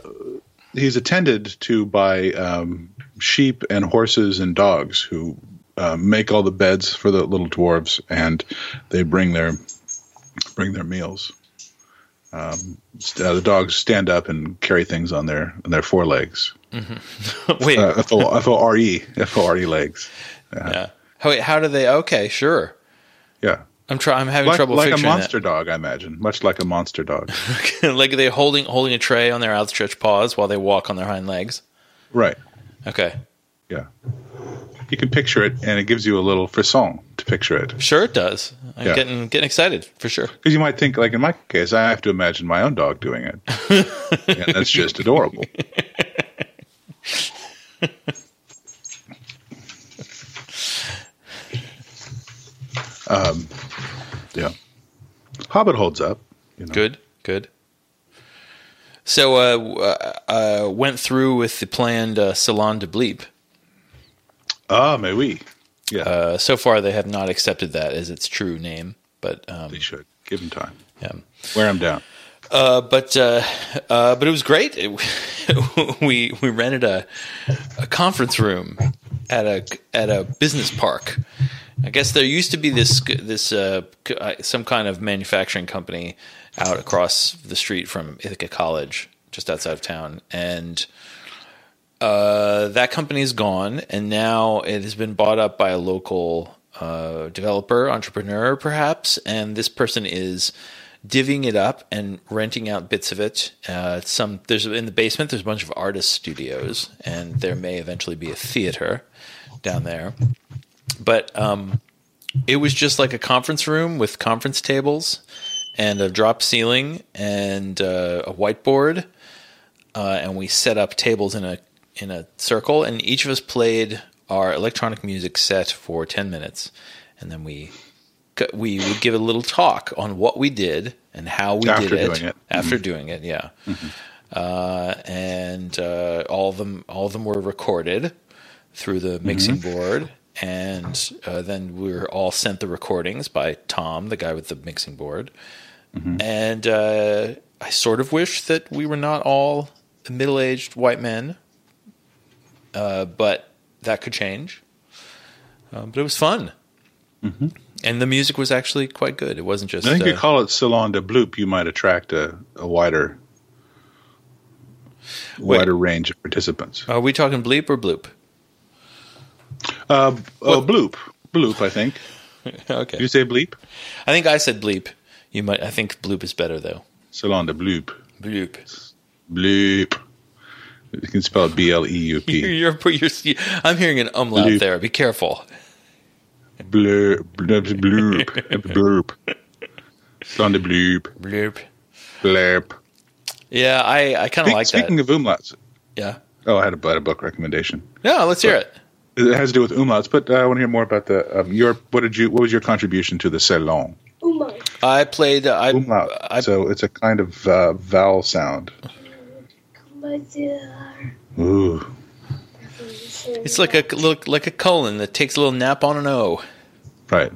Speaker 1: he's attended to by um, sheep and horses and dogs who uh, make all the beds for the little dwarves, and they bring their bring their meals. Um, uh, the dogs stand up and carry things on their on their forelegs. [LAUGHS]
Speaker 2: Wait,
Speaker 1: Uh, F O R E F O R E legs.
Speaker 2: yeah. How, wait, how do they? Okay, sure.
Speaker 1: Yeah,
Speaker 2: I'm try. I'm having
Speaker 1: like,
Speaker 2: trouble
Speaker 1: like a monster dog, I imagine. Much like a monster dog.
Speaker 2: that. [LAUGHS] like are they holding holding a tray on their outstretched paws while they walk on their hind legs.
Speaker 1: right.
Speaker 2: Okay,
Speaker 1: Yeah. You can picture it, and it gives you a little frisson to picture it.
Speaker 2: sure it does. I'm
Speaker 1: Yeah.
Speaker 2: getting getting excited for sure.
Speaker 1: Because you might think, like in my case, I have to imagine my own dog doing it, [LAUGHS] and that's just adorable. [LAUGHS] um, yeah, Hobbit holds up. You know.
Speaker 2: Good, good. So, uh, uh, uh, went through with the planned uh, Salon de Bleep.
Speaker 1: Ah, mais oui. Yeah,
Speaker 2: Uh, so far, they have not accepted that as its true name, but um,
Speaker 1: they should give them time.
Speaker 2: yeah.
Speaker 1: Wear them down.
Speaker 2: Uh, but uh, uh, but it was great. It, [LAUGHS] we we rented a a conference room at a at a business park. I guess there used to be this this uh, uh, some kind of manufacturing company out across the street from Ithaca College, just outside of town, and uh, that company is gone, and now it has been bought up by a local uh, developer, entrepreneur, perhaps, and this person is divvying it up and renting out bits of it. Uh, some there's in the basement. There's a bunch of artist studios, and there may eventually be a theater down there. But um, it was just like a conference room with conference tables and a drop ceiling and uh, a whiteboard uh, and we set up tables in a in a circle, and each of us played our electronic music set for ten minutes, and then we we would give a little talk on what we did and how we
Speaker 1: After
Speaker 2: did it,
Speaker 1: doing it.
Speaker 2: after doing it. Yeah, uh, and uh, all of them all of them were recorded through the mixing board. And uh, then we were all sent the recordings by Tom, the guy with the mixing board. And uh, I sort of wish that we were not all middle-aged white men, uh, but that could change. Uh, but it was fun, and the music was actually quite good. It wasn't just.
Speaker 1: I think
Speaker 2: uh,
Speaker 1: you call it Salon de Bloop, you might attract a, a wider
Speaker 2: Wait.
Speaker 1: wider range of participants.
Speaker 2: are we talking bleep or bloop?
Speaker 1: Uh, oh, Bloop. Bloop, I think. [LAUGHS]
Speaker 2: okay,
Speaker 1: you say bleep?
Speaker 2: I think I said bleep. You might. I think bloop is better though.
Speaker 1: Salon de Bloop.
Speaker 2: Bloop.
Speaker 1: Bloop. You can spell it B L E U [LAUGHS]
Speaker 2: You're,
Speaker 1: P.
Speaker 2: you're, you're, I'm hearing an umlaut
Speaker 1: Bloop.
Speaker 2: there. Be careful.
Speaker 1: Bloop. Bloop. Bloop. Bloop. Salon de Bloop.
Speaker 2: Bloop.
Speaker 1: Blurp.
Speaker 2: Yeah, I, I kind of like
Speaker 1: Speaking
Speaker 2: that.
Speaker 1: Speaking of umlauts,
Speaker 2: Yeah.
Speaker 1: oh, I had a, I had a book recommendation.
Speaker 2: Yeah, let's hear it.
Speaker 1: It has to do with umlauts, but uh, I want to hear more about the um, your. What did you? What was your contribution to the salon?
Speaker 3: Uma.
Speaker 2: I played. I,
Speaker 1: Umlaut.
Speaker 2: I
Speaker 1: so it's a kind of uh, vowel sound. Ooh.
Speaker 2: It's like a look like a colon that takes a little nap on an O.
Speaker 1: Right.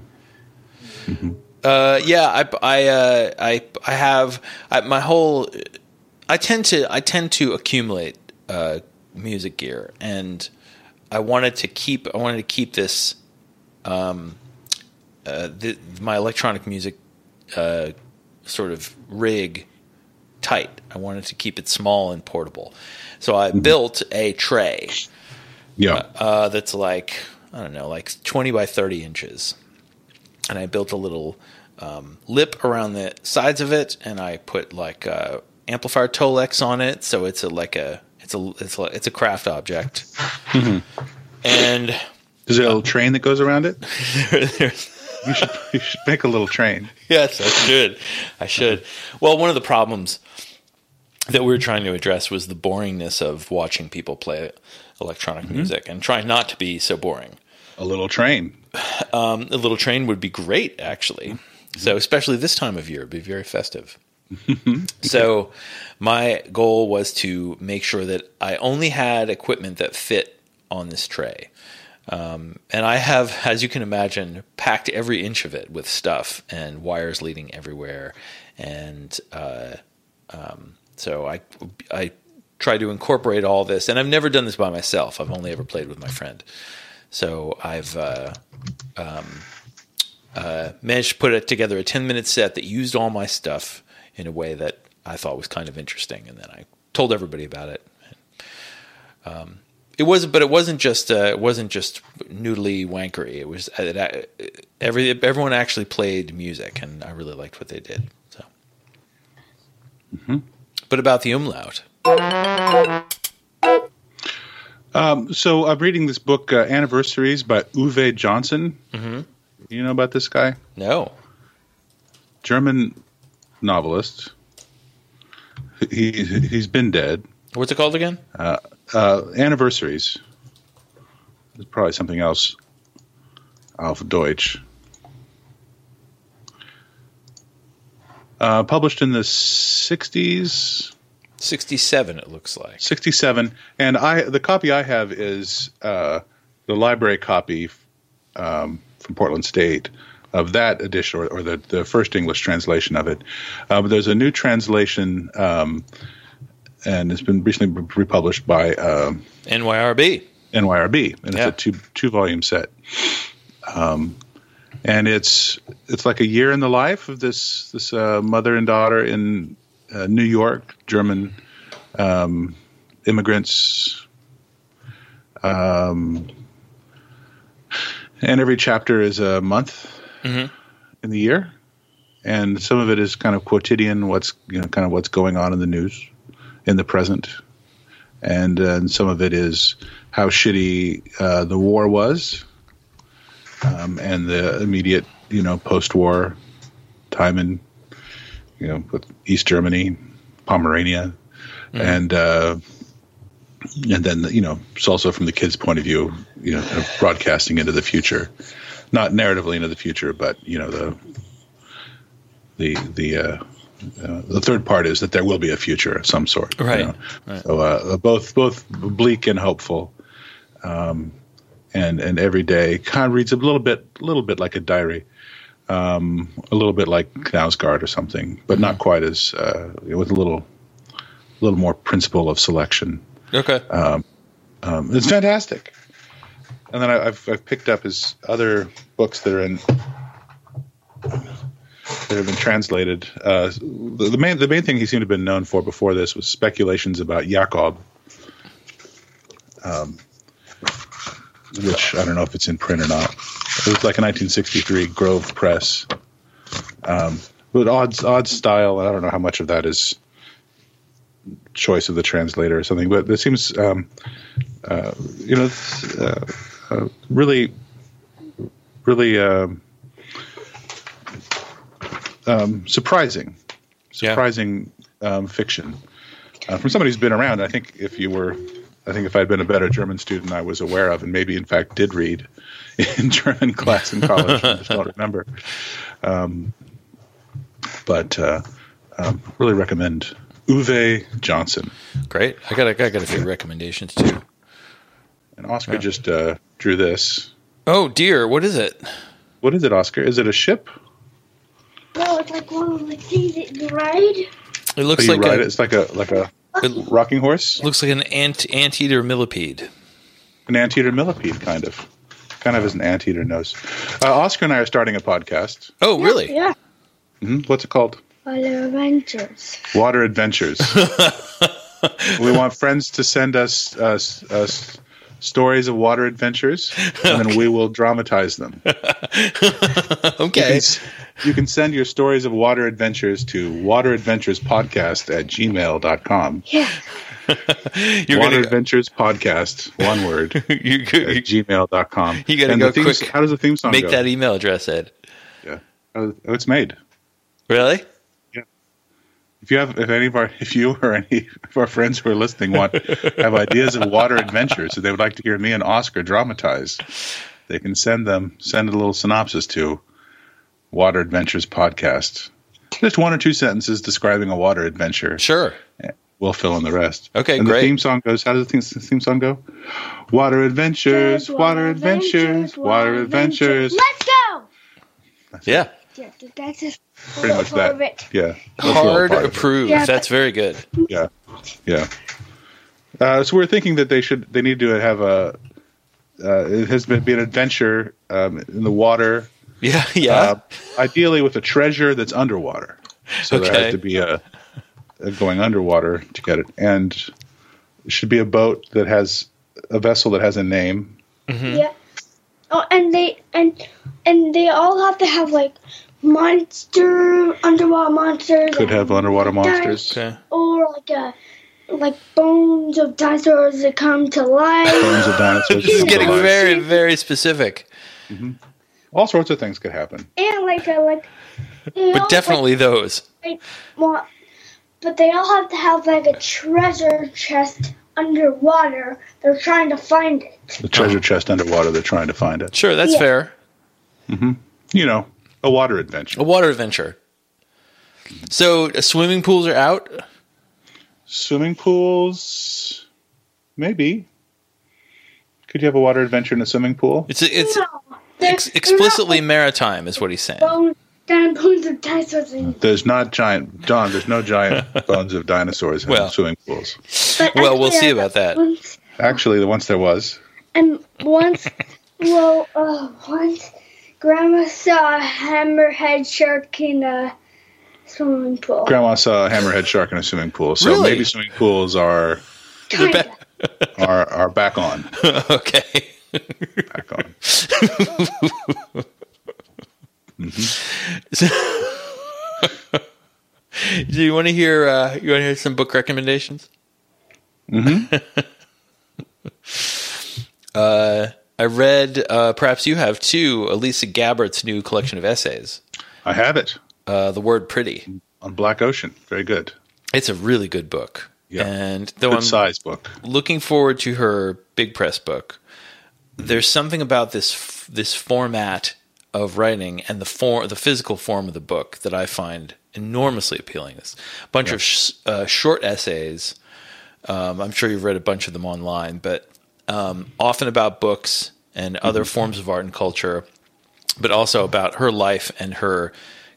Speaker 2: Uh, yeah, I I uh, I I have I, my whole. I tend to I tend to accumulate uh, music gear, and I wanted to keep I wanted to keep this, um, uh, the, my electronic music, uh, sort of rig tight. I wanted to keep it small and portable, so I built a tray.
Speaker 1: Yeah.
Speaker 2: uh, that's like I don't know, like twenty by thirty inches, and I built a little um, lip around the sides of it, and I put like uh, amplifier Tolex on it, so it's a like a it's a it's a, it's a craft object, [LAUGHS] mm-hmm. and
Speaker 1: Is there a little train that goes around it? [LAUGHS] You should, you should make a little train.
Speaker 2: yes, I should. I should. Well, one of the problems that we were trying to address was the boringness of watching people play electronic mm-hmm. music and trying not to be so boring.
Speaker 1: A little train. [SIGHS]
Speaker 2: Um, a little train would be great, actually. Mm-hmm. So, especially this time of year, it'd be very festive. [LAUGHS] so, my goal was to make sure that I only had equipment that fit on this tray. Um, and I have, as you can imagine, packed every inch of it with stuff and wires leading everywhere. And uh, um, so I, I tried to incorporate all this. And I've never done this by myself. I've only ever played with my friend. So I've uh, um, uh, managed to put it together a 10 minute set that used all my stuff in a way that I thought was kind of interesting, and then I told everybody about it. Um, it was, but it wasn't just uh, it wasn't just noodly wankery. It was it, uh, every everyone actually played music, and I really liked what they did. So, but about the umlaut,
Speaker 1: Um, so I'm reading this book, uh, Anniversaries by Uwe Johnson.
Speaker 2: Mhm.
Speaker 1: You know about this guy?
Speaker 2: no,
Speaker 1: German novelist. He he's been dead.
Speaker 2: what's it called again?
Speaker 1: Uh, Anniversaries. There's probably something else. Auf Deutsch. Uh, published in the 60s,
Speaker 2: Sixty-seven. It looks like.
Speaker 1: 67 and i the copy i have is uh, the library copy um, from portland state of that edition or, or the, the first english translation of it uh, but there's a new translation um, and it's been recently republished by um,
Speaker 2: NYRB.
Speaker 1: nyrb and
Speaker 2: Yeah.
Speaker 1: it's a two two volume set um, and it's it's like a year in the life of this this uh, mother and daughter in uh, New York, German um, immigrants. Um, and every chapter is a month
Speaker 2: Mhm.
Speaker 1: in the year, and some of it is kind of quotidian. What's you know kind of what's going on in the news in the present, and, uh, and some of it is how shitty uh, the war was, um, and the immediate you know post-war time in you know with East Germany, Pomerania, and uh, and then you know it's also from the kids' point of view, you know, kind of broadcasting into the future, not narratively into the future, but you know the the the uh, uh, the third part is that there will be a future of some sort, you
Speaker 2: Right,
Speaker 1: know.
Speaker 2: right.
Speaker 1: So uh, both both bleak and hopeful, um, and and every day kind of reads a little bit a little bit like a diary, um, a little bit like Knausgard or something, but not quite as uh, with a little a little more principle of selection.
Speaker 2: Okay.
Speaker 1: Um, it's fantastic. And then I, I've I've picked up his other books that are in that have been translated. Uh, the, the main the main thing he seemed to have been known for before this was speculations about Jakob, um, which I don't know if it's in print or not. It was like a 1963 Grove Press, um, but odd odd style. I don't know how much of that is choice of the translator or something, but it seems um, uh, you know uh, uh, really really um, um, surprising
Speaker 2: Yeah.
Speaker 1: surprising um, fiction uh, from somebody who's been around. I think if you were, I think if I'd been a better German student, I was aware of, and maybe in fact did read [LAUGHS] in German class in college. I just don't remember. Um, but uh, um, really recommend Uwe Johnson.
Speaker 2: Great. I got a, I got a few recommendations too.
Speaker 1: And Oscar just uh, drew this.
Speaker 2: Oh dear, what is it?
Speaker 1: What is it, Oscar? Is it a ship?
Speaker 3: No, it's like one of the things that you ride.
Speaker 2: It looks
Speaker 1: So
Speaker 2: like
Speaker 1: ride
Speaker 2: a,
Speaker 1: it. It's like a like a
Speaker 2: it
Speaker 1: rocking horse,
Speaker 2: looks like an ant anteater millipede.
Speaker 1: an anteater millipede, kind of, kind of as an anteater nose. Uh, Oscar and I are starting a podcast.
Speaker 2: Oh really?
Speaker 3: Yeah.
Speaker 1: hmm What's it called?
Speaker 3: Water Adventures.
Speaker 1: Water Adventures. [LAUGHS] we want friends to send us uh, s- us stories of water adventures, and then we will dramatize them. [LAUGHS] You
Speaker 2: Okay.
Speaker 1: can, you can send your stories of water adventures to wateradventurespodcast at gmail.com.
Speaker 3: Yeah. [LAUGHS]
Speaker 2: You're
Speaker 1: Water
Speaker 2: gonna
Speaker 1: Adventures Podcast, one word, [LAUGHS] at
Speaker 2: you, you
Speaker 1: gmail.com.
Speaker 2: You gotta go
Speaker 1: the
Speaker 2: quick.
Speaker 1: How does the theme song
Speaker 2: make
Speaker 1: go?
Speaker 2: that email address Ed.
Speaker 1: Yeah. Oh, oh it's made.
Speaker 2: Really?
Speaker 1: If you have, if any of our, if you or any of our friends who are listening want have ideas of water adventures that they would like to hear me and Oscar dramatize, they can send them send a little synopsis to Water Adventures Podcast. Just one or two sentences describing a water adventure.
Speaker 2: Sure.
Speaker 1: We'll fill in the rest.
Speaker 2: Okay,
Speaker 1: and
Speaker 2: great.
Speaker 1: the theme song goes. How does the theme, theme song go? Water adventures, water adventures, water adventures.
Speaker 3: Let's go.
Speaker 2: Yeah.
Speaker 3: Yeah, that's just
Speaker 1: Pretty much that.
Speaker 3: it.
Speaker 1: Yeah. That's a little
Speaker 2: Hard
Speaker 1: part of it.
Speaker 2: approved.
Speaker 3: Yeah,
Speaker 2: That's very good.
Speaker 1: Yeah, yeah. Uh, so we're thinking that they should they need to have a. Uh, it has been be an adventure um, in the water,
Speaker 2: Yeah. [LAUGHS] Yeah.
Speaker 1: uh, ideally with a treasure that's underwater. So there has to be a uh, going underwater to get it, and it should be a boat that has a vessel that has a name.
Speaker 3: Yeah. Oh, and they and and they all have to have like monster underwater monsters.
Speaker 1: Could have underwater monsters,
Speaker 2: Okay.
Speaker 3: or like a like bones of dinosaurs that come to life.
Speaker 1: bones of dinosaurs.
Speaker 2: This is
Speaker 1: that come to
Speaker 2: getting
Speaker 1: life.
Speaker 2: very, very specific. Mm-hmm.
Speaker 1: All sorts of things could happen.
Speaker 3: and like a like. they all,
Speaker 2: But definitely those.
Speaker 3: Like, well, but they all have to have like a treasure chest underwater. They're trying to find it.
Speaker 1: The treasure chest underwater. They're trying to find it.
Speaker 2: Sure, that's
Speaker 3: Yeah.
Speaker 2: fair. Mm-hmm.
Speaker 1: You know, a water adventure.
Speaker 2: A water adventure. So uh, swimming pools are out.
Speaker 1: Swimming pools, maybe. Could you have a water adventure in a swimming pool?
Speaker 2: It's it's
Speaker 3: No,
Speaker 2: ex-
Speaker 3: they're not,
Speaker 2: explicitly maritime, is what he's saying.
Speaker 3: bones, bones of dinosaurs.
Speaker 1: There's not giant, Don. There's no giant [LAUGHS] bones of dinosaurs in
Speaker 2: Well.
Speaker 1: swimming pools.
Speaker 3: but
Speaker 2: Well, we'll see about that.
Speaker 3: Once,
Speaker 1: Actually, the once there was.
Speaker 3: and once, well, uh, once, Grandma saw a hammerhead shark in a swimming pool.
Speaker 1: Grandma saw a hammerhead shark in a swimming pool, so
Speaker 2: Really?
Speaker 1: maybe swimming pools are
Speaker 2: They're ba-
Speaker 1: are are back on. [LAUGHS]
Speaker 2: okay.
Speaker 1: Back on. [LAUGHS]
Speaker 2: So, [LAUGHS] Do you want to hear? Uh, you want to hear some book recommendations?
Speaker 1: Mm-hmm.
Speaker 2: uh, I read. Uh, perhaps you have too. Elisa Gabbert's new collection of essays.
Speaker 1: I have it
Speaker 2: Uh, the word pretty.
Speaker 1: on Black Ocean. Very good.
Speaker 2: It's a really good book.
Speaker 1: Yeah.
Speaker 2: And though
Speaker 1: Good
Speaker 2: I'm
Speaker 1: size book.
Speaker 2: looking forward to her big press book. There's something about this this format of writing and the form, the physical form of the book that I find enormously appealing. This bunch of sh- uh, short essays. Um, I'm sure you've read a bunch of them online, but um, often about books and other forms of art and culture, but also about her life and her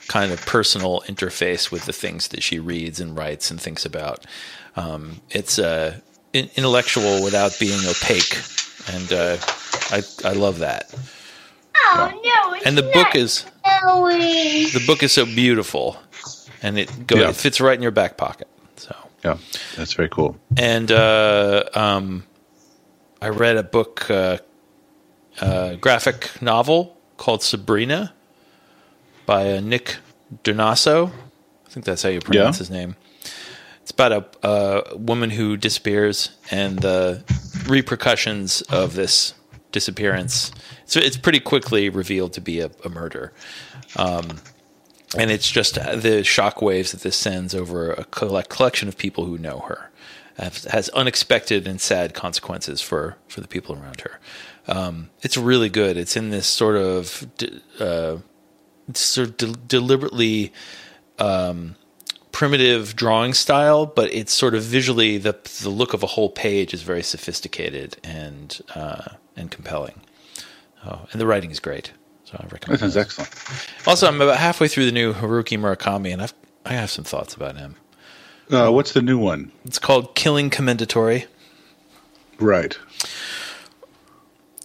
Speaker 2: kind of personal interface with the things that she reads and writes and thinks about. Um, it's uh, in- intellectual without being opaque, and uh, I I love that.
Speaker 3: Oh no! It's
Speaker 2: And the
Speaker 3: not
Speaker 2: book is
Speaker 3: Ellie.
Speaker 2: the book is so beautiful, and it go
Speaker 1: Yeah.
Speaker 2: it fits right in your back pocket. So
Speaker 1: Yeah, that's very cool.
Speaker 2: and uh, um, I read a book, uh, uh, graphic novel called Sabrina by uh, Nick Drnaso. I think that's how you pronounce
Speaker 1: Yeah.
Speaker 2: his name. It's about a, a woman who disappears and the repercussions of this disappearance. So it's pretty quickly revealed to be a, a murder. Um, and it's just the shock waves that this sends over a collect- collection of people who know her has, has unexpected and sad consequences for for the people around her. Um, it's really good. It's in this sort of de- uh, sort of de- deliberately um, primitive drawing style, but it's sort of visually the the look of a whole page is very sophisticated and uh, and compelling. Oh, and the writing is great. So I
Speaker 1: That
Speaker 2: recommend.
Speaker 1: sounds
Speaker 2: it.
Speaker 1: excellent.
Speaker 2: Also, I'm about halfway through the new Haruki Murakami, and I've I have some thoughts about him.
Speaker 1: Uh, what's the new one?
Speaker 2: It's called Killing Commendatore.
Speaker 1: Right.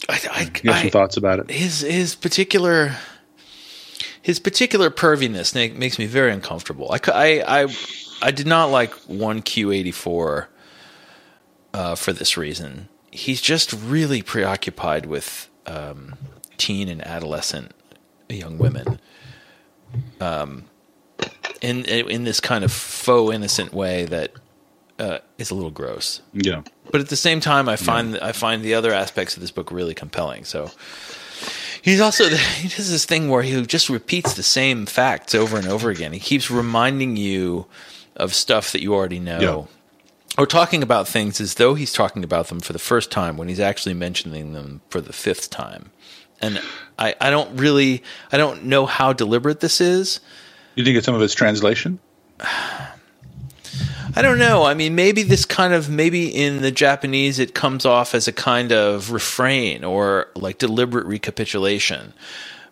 Speaker 2: I, I,
Speaker 1: You have some
Speaker 2: I-
Speaker 1: thoughts about it?
Speaker 2: his his particular his particular perviness makes me very uncomfortable. I, I, I, I did not like one Q eighty four uh, for this reason. He's just really preoccupied with um, teen and adolescent young women. Um, in in this kind of faux innocent way that uh, is a little gross
Speaker 1: Yeah.
Speaker 2: but at the same time, I find I find the other aspects of this book really compelling. So he's also [LAUGHS] he does this thing where he just repeats the same facts over and over again. He keeps reminding you of stuff that you already know.
Speaker 1: Yeah.
Speaker 2: Or talking about things as though he's talking about them for the first time when he's actually mentioning them for the fifth time. And I, I don't really I don't know how deliberate this is.
Speaker 1: You think it's some of its translation?
Speaker 2: I don't know. I mean, maybe this kind of maybe in the Japanese it comes off as a kind of refrain or like deliberate recapitulation.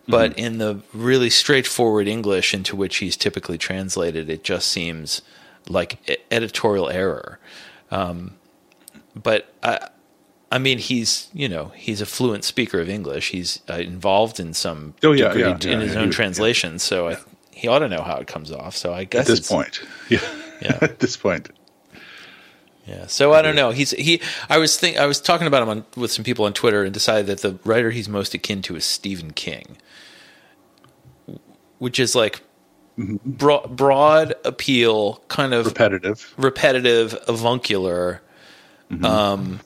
Speaker 2: But in the really straightforward English into which he's typically translated, it just seems like editorial error. Um, but I, I mean, he's you know he's a fluent speaker of English. He's uh, involved in some
Speaker 1: Oh, yeah,
Speaker 2: degree
Speaker 1: yeah,
Speaker 2: in
Speaker 1: yeah,
Speaker 2: his
Speaker 1: yeah,
Speaker 2: own translation, so I, he ought to know how it comes off. So I guess
Speaker 1: At this point. [LAUGHS] Yeah.
Speaker 2: Yeah. [LAUGHS]
Speaker 1: at this point.
Speaker 2: Yeah. So I don't know. He's he. I was think I was talking about him on, with some people on Twitter and decided that the writer he's most akin to is Stephen King, which is like broad, broad appeal, kind of
Speaker 1: Repetitive.
Speaker 2: repetitive, avuncular, um,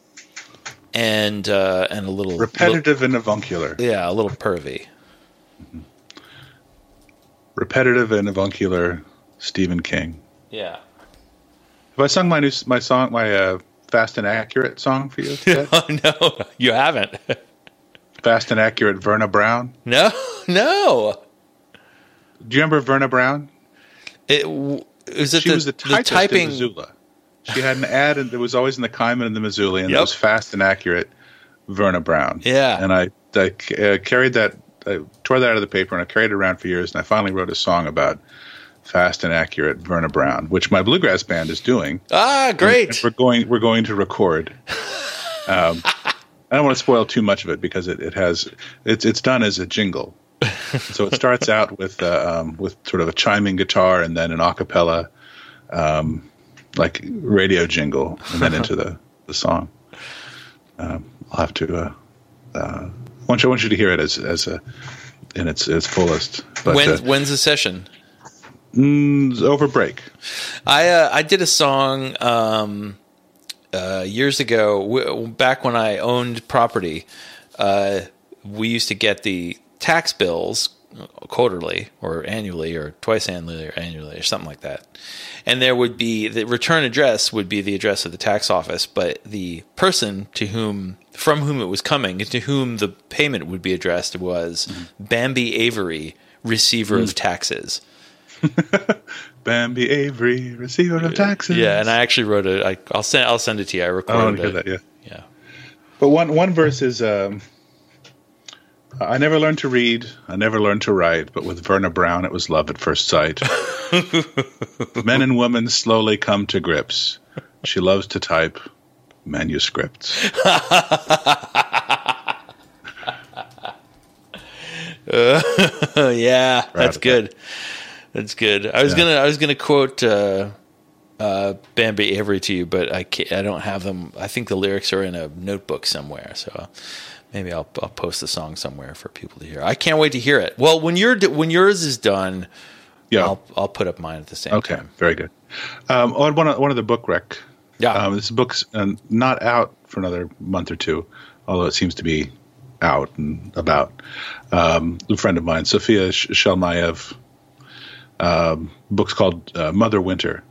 Speaker 2: and uh, and a little
Speaker 1: Repetitive and avuncular.
Speaker 2: yeah, a little pervy.
Speaker 1: Repetitive and avuncular Stephen King.
Speaker 2: Yeah.
Speaker 1: Have I sung my new my song my uh, Fast and Accurate song for you? [LAUGHS]
Speaker 2: Oh no, you haven't. [LAUGHS]
Speaker 1: Fast and Accurate Verna Brown.
Speaker 2: no, no.
Speaker 1: Do you remember Verna Brown?
Speaker 2: It w- is it
Speaker 1: She
Speaker 2: the,
Speaker 1: was the,
Speaker 2: the typing.
Speaker 1: in Missoula. She had an ad and that was always in the Kaimin and the Missoula, and
Speaker 2: Yep.
Speaker 1: it was Fast and Accurate Verna Brown.
Speaker 2: Yeah.
Speaker 1: And I, I uh, carried that, I tore that out of the paper and I carried it around for years, and I finally wrote a song about Fast and Accurate Verna Brown, which my bluegrass band is doing.
Speaker 2: Ah, great.
Speaker 1: We're going. We're going to record. [LAUGHS] Um, I don't want to spoil too much of it because it, it has it's it's done as a jingle. [LAUGHS] so it starts out with uh, um, with sort of a chiming guitar and then an acapella, um, like radio jingle, and then into [LAUGHS] the the song. Um, I'll have to. Uh, uh, want you, I want you to hear it as as a in its its fullest. But
Speaker 2: When,
Speaker 1: uh,
Speaker 2: when's the session?
Speaker 1: mm, over break.
Speaker 2: I uh, I did a song um, uh, years ago, w- back when I owned property. Uh, we used to get the tax bills quarterly or annually or twice annually or annually or something like that. And there would be the return address would be the address of the tax office, but the person to whom from whom it was coming and to whom the payment would be addressed was Bambi Avery, receiver of taxes. [LAUGHS]
Speaker 1: Bambi Avery, receiver of taxes.
Speaker 2: Yeah, and I actually wrote it. I, I'll send. I'll send it to you. I
Speaker 1: I
Speaker 2: recorded
Speaker 1: to hear
Speaker 2: it.
Speaker 1: that. Yeah.
Speaker 2: Yeah.
Speaker 1: But one one verse is um, I never learned to read, I never learned to write, but with Verna Brown it was love at first sight. [LAUGHS] Men and women slowly come to grips. She loves to type manuscripts.
Speaker 2: Oh [LAUGHS] yeah, that's good. That's good. I was
Speaker 1: Yeah.
Speaker 2: gonna. I was gonna quote uh, uh, Bambi Avery to you, but I I don't have them. I think the lyrics are in a notebook somewhere. So maybe I'll I'll post the song somewhere for people to hear. I can't wait to hear it. Well, when you're when yours is done,
Speaker 1: Yeah.
Speaker 2: I'll I'll put up mine at the same
Speaker 1: okay,
Speaker 2: time.
Speaker 1: Okay, very good. Um, on one of, one of the book rec.
Speaker 2: Yeah.
Speaker 1: Um, this book's uh, not out for another month or two, although it seems to be out and about. Um, a friend of mine, Sophia Sh- Shalmiyev, um, book's called uh, Mother Winter.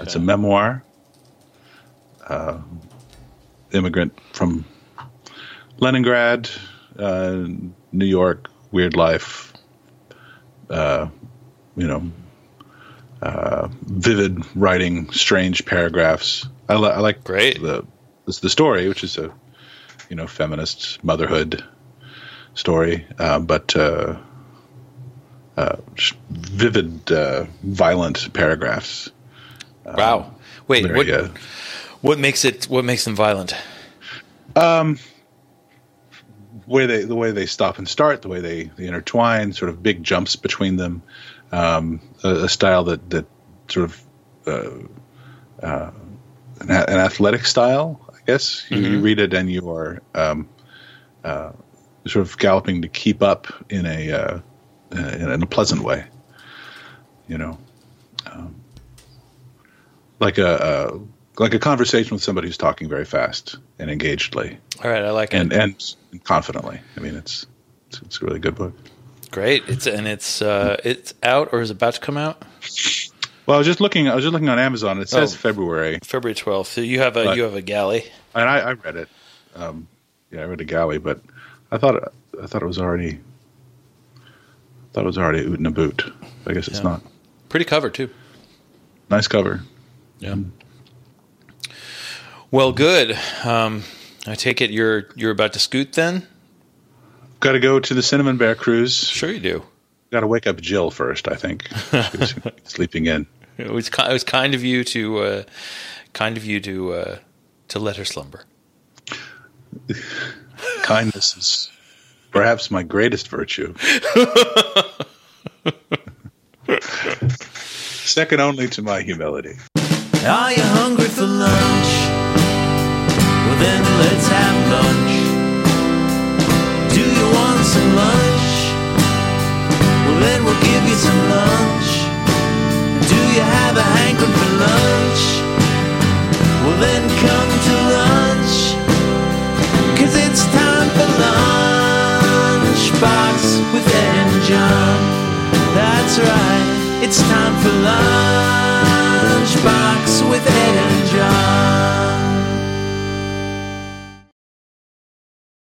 Speaker 1: It's a memoir. Uh, immigrant from Leningrad, uh, New York, weird life. Uh, you know, uh, vivid writing, strange paragraphs. I, li- I like
Speaker 2: Great.
Speaker 1: the the story, which is a you know feminist motherhood story, uh, but uh, uh, vivid, uh, violent paragraphs.
Speaker 2: wow. Wait. What what makes it? What makes them violent?
Speaker 1: Way they the way they stop and start, the way they, they intertwine, sort of big jumps between them, um, a, a style that that sort of uh, uh, an, an athletic style, I guess. You, you read it and you are um, uh, sort of galloping to keep up in a uh, in, in a pleasant way, you know, um, like a, a like a conversation with somebody who's talking very fast and engagedly
Speaker 2: All right, I like it.
Speaker 1: and and confidently. I mean, it's it's, it's a really good book.
Speaker 2: Great. It's and it's uh, it's out or is it about to come out
Speaker 1: Well, I was just looking. I was just looking on Amazon. It says
Speaker 2: Oh.
Speaker 1: February,
Speaker 2: February twelfth. So you have a
Speaker 1: But-
Speaker 2: you have a galley.
Speaker 1: and I, I read it. Um, yeah, I read a galley, but I thought I thought it was already. I thought it was already oot and a boot. I guess it's
Speaker 2: Yeah.
Speaker 1: not.
Speaker 2: Pretty cover too.
Speaker 1: Nice cover.
Speaker 2: Yeah. Well, good. Um, I take it you're you're about to scoot then.
Speaker 1: Got to go to the Cinnamon Bear cruise.
Speaker 2: Sure, you do.
Speaker 1: Got to wake up Jill first. I think She's [LAUGHS] sleeping in.
Speaker 2: It was it was kind of you to uh, kind of you to uh, to let her slumber. [LAUGHS]
Speaker 1: Kindness is perhaps my greatest virtue. [LAUGHS] second only to my humility.
Speaker 2: Are you hungry for lunch? Then let's have lunch. Do you want some lunch? Well, then we'll give you some lunch. Do you have a hankering for lunch? Well, then come to lunch. Cause it's time for lunchbox with Ed and John. That's right, it's time for lunchbox with Ed and John.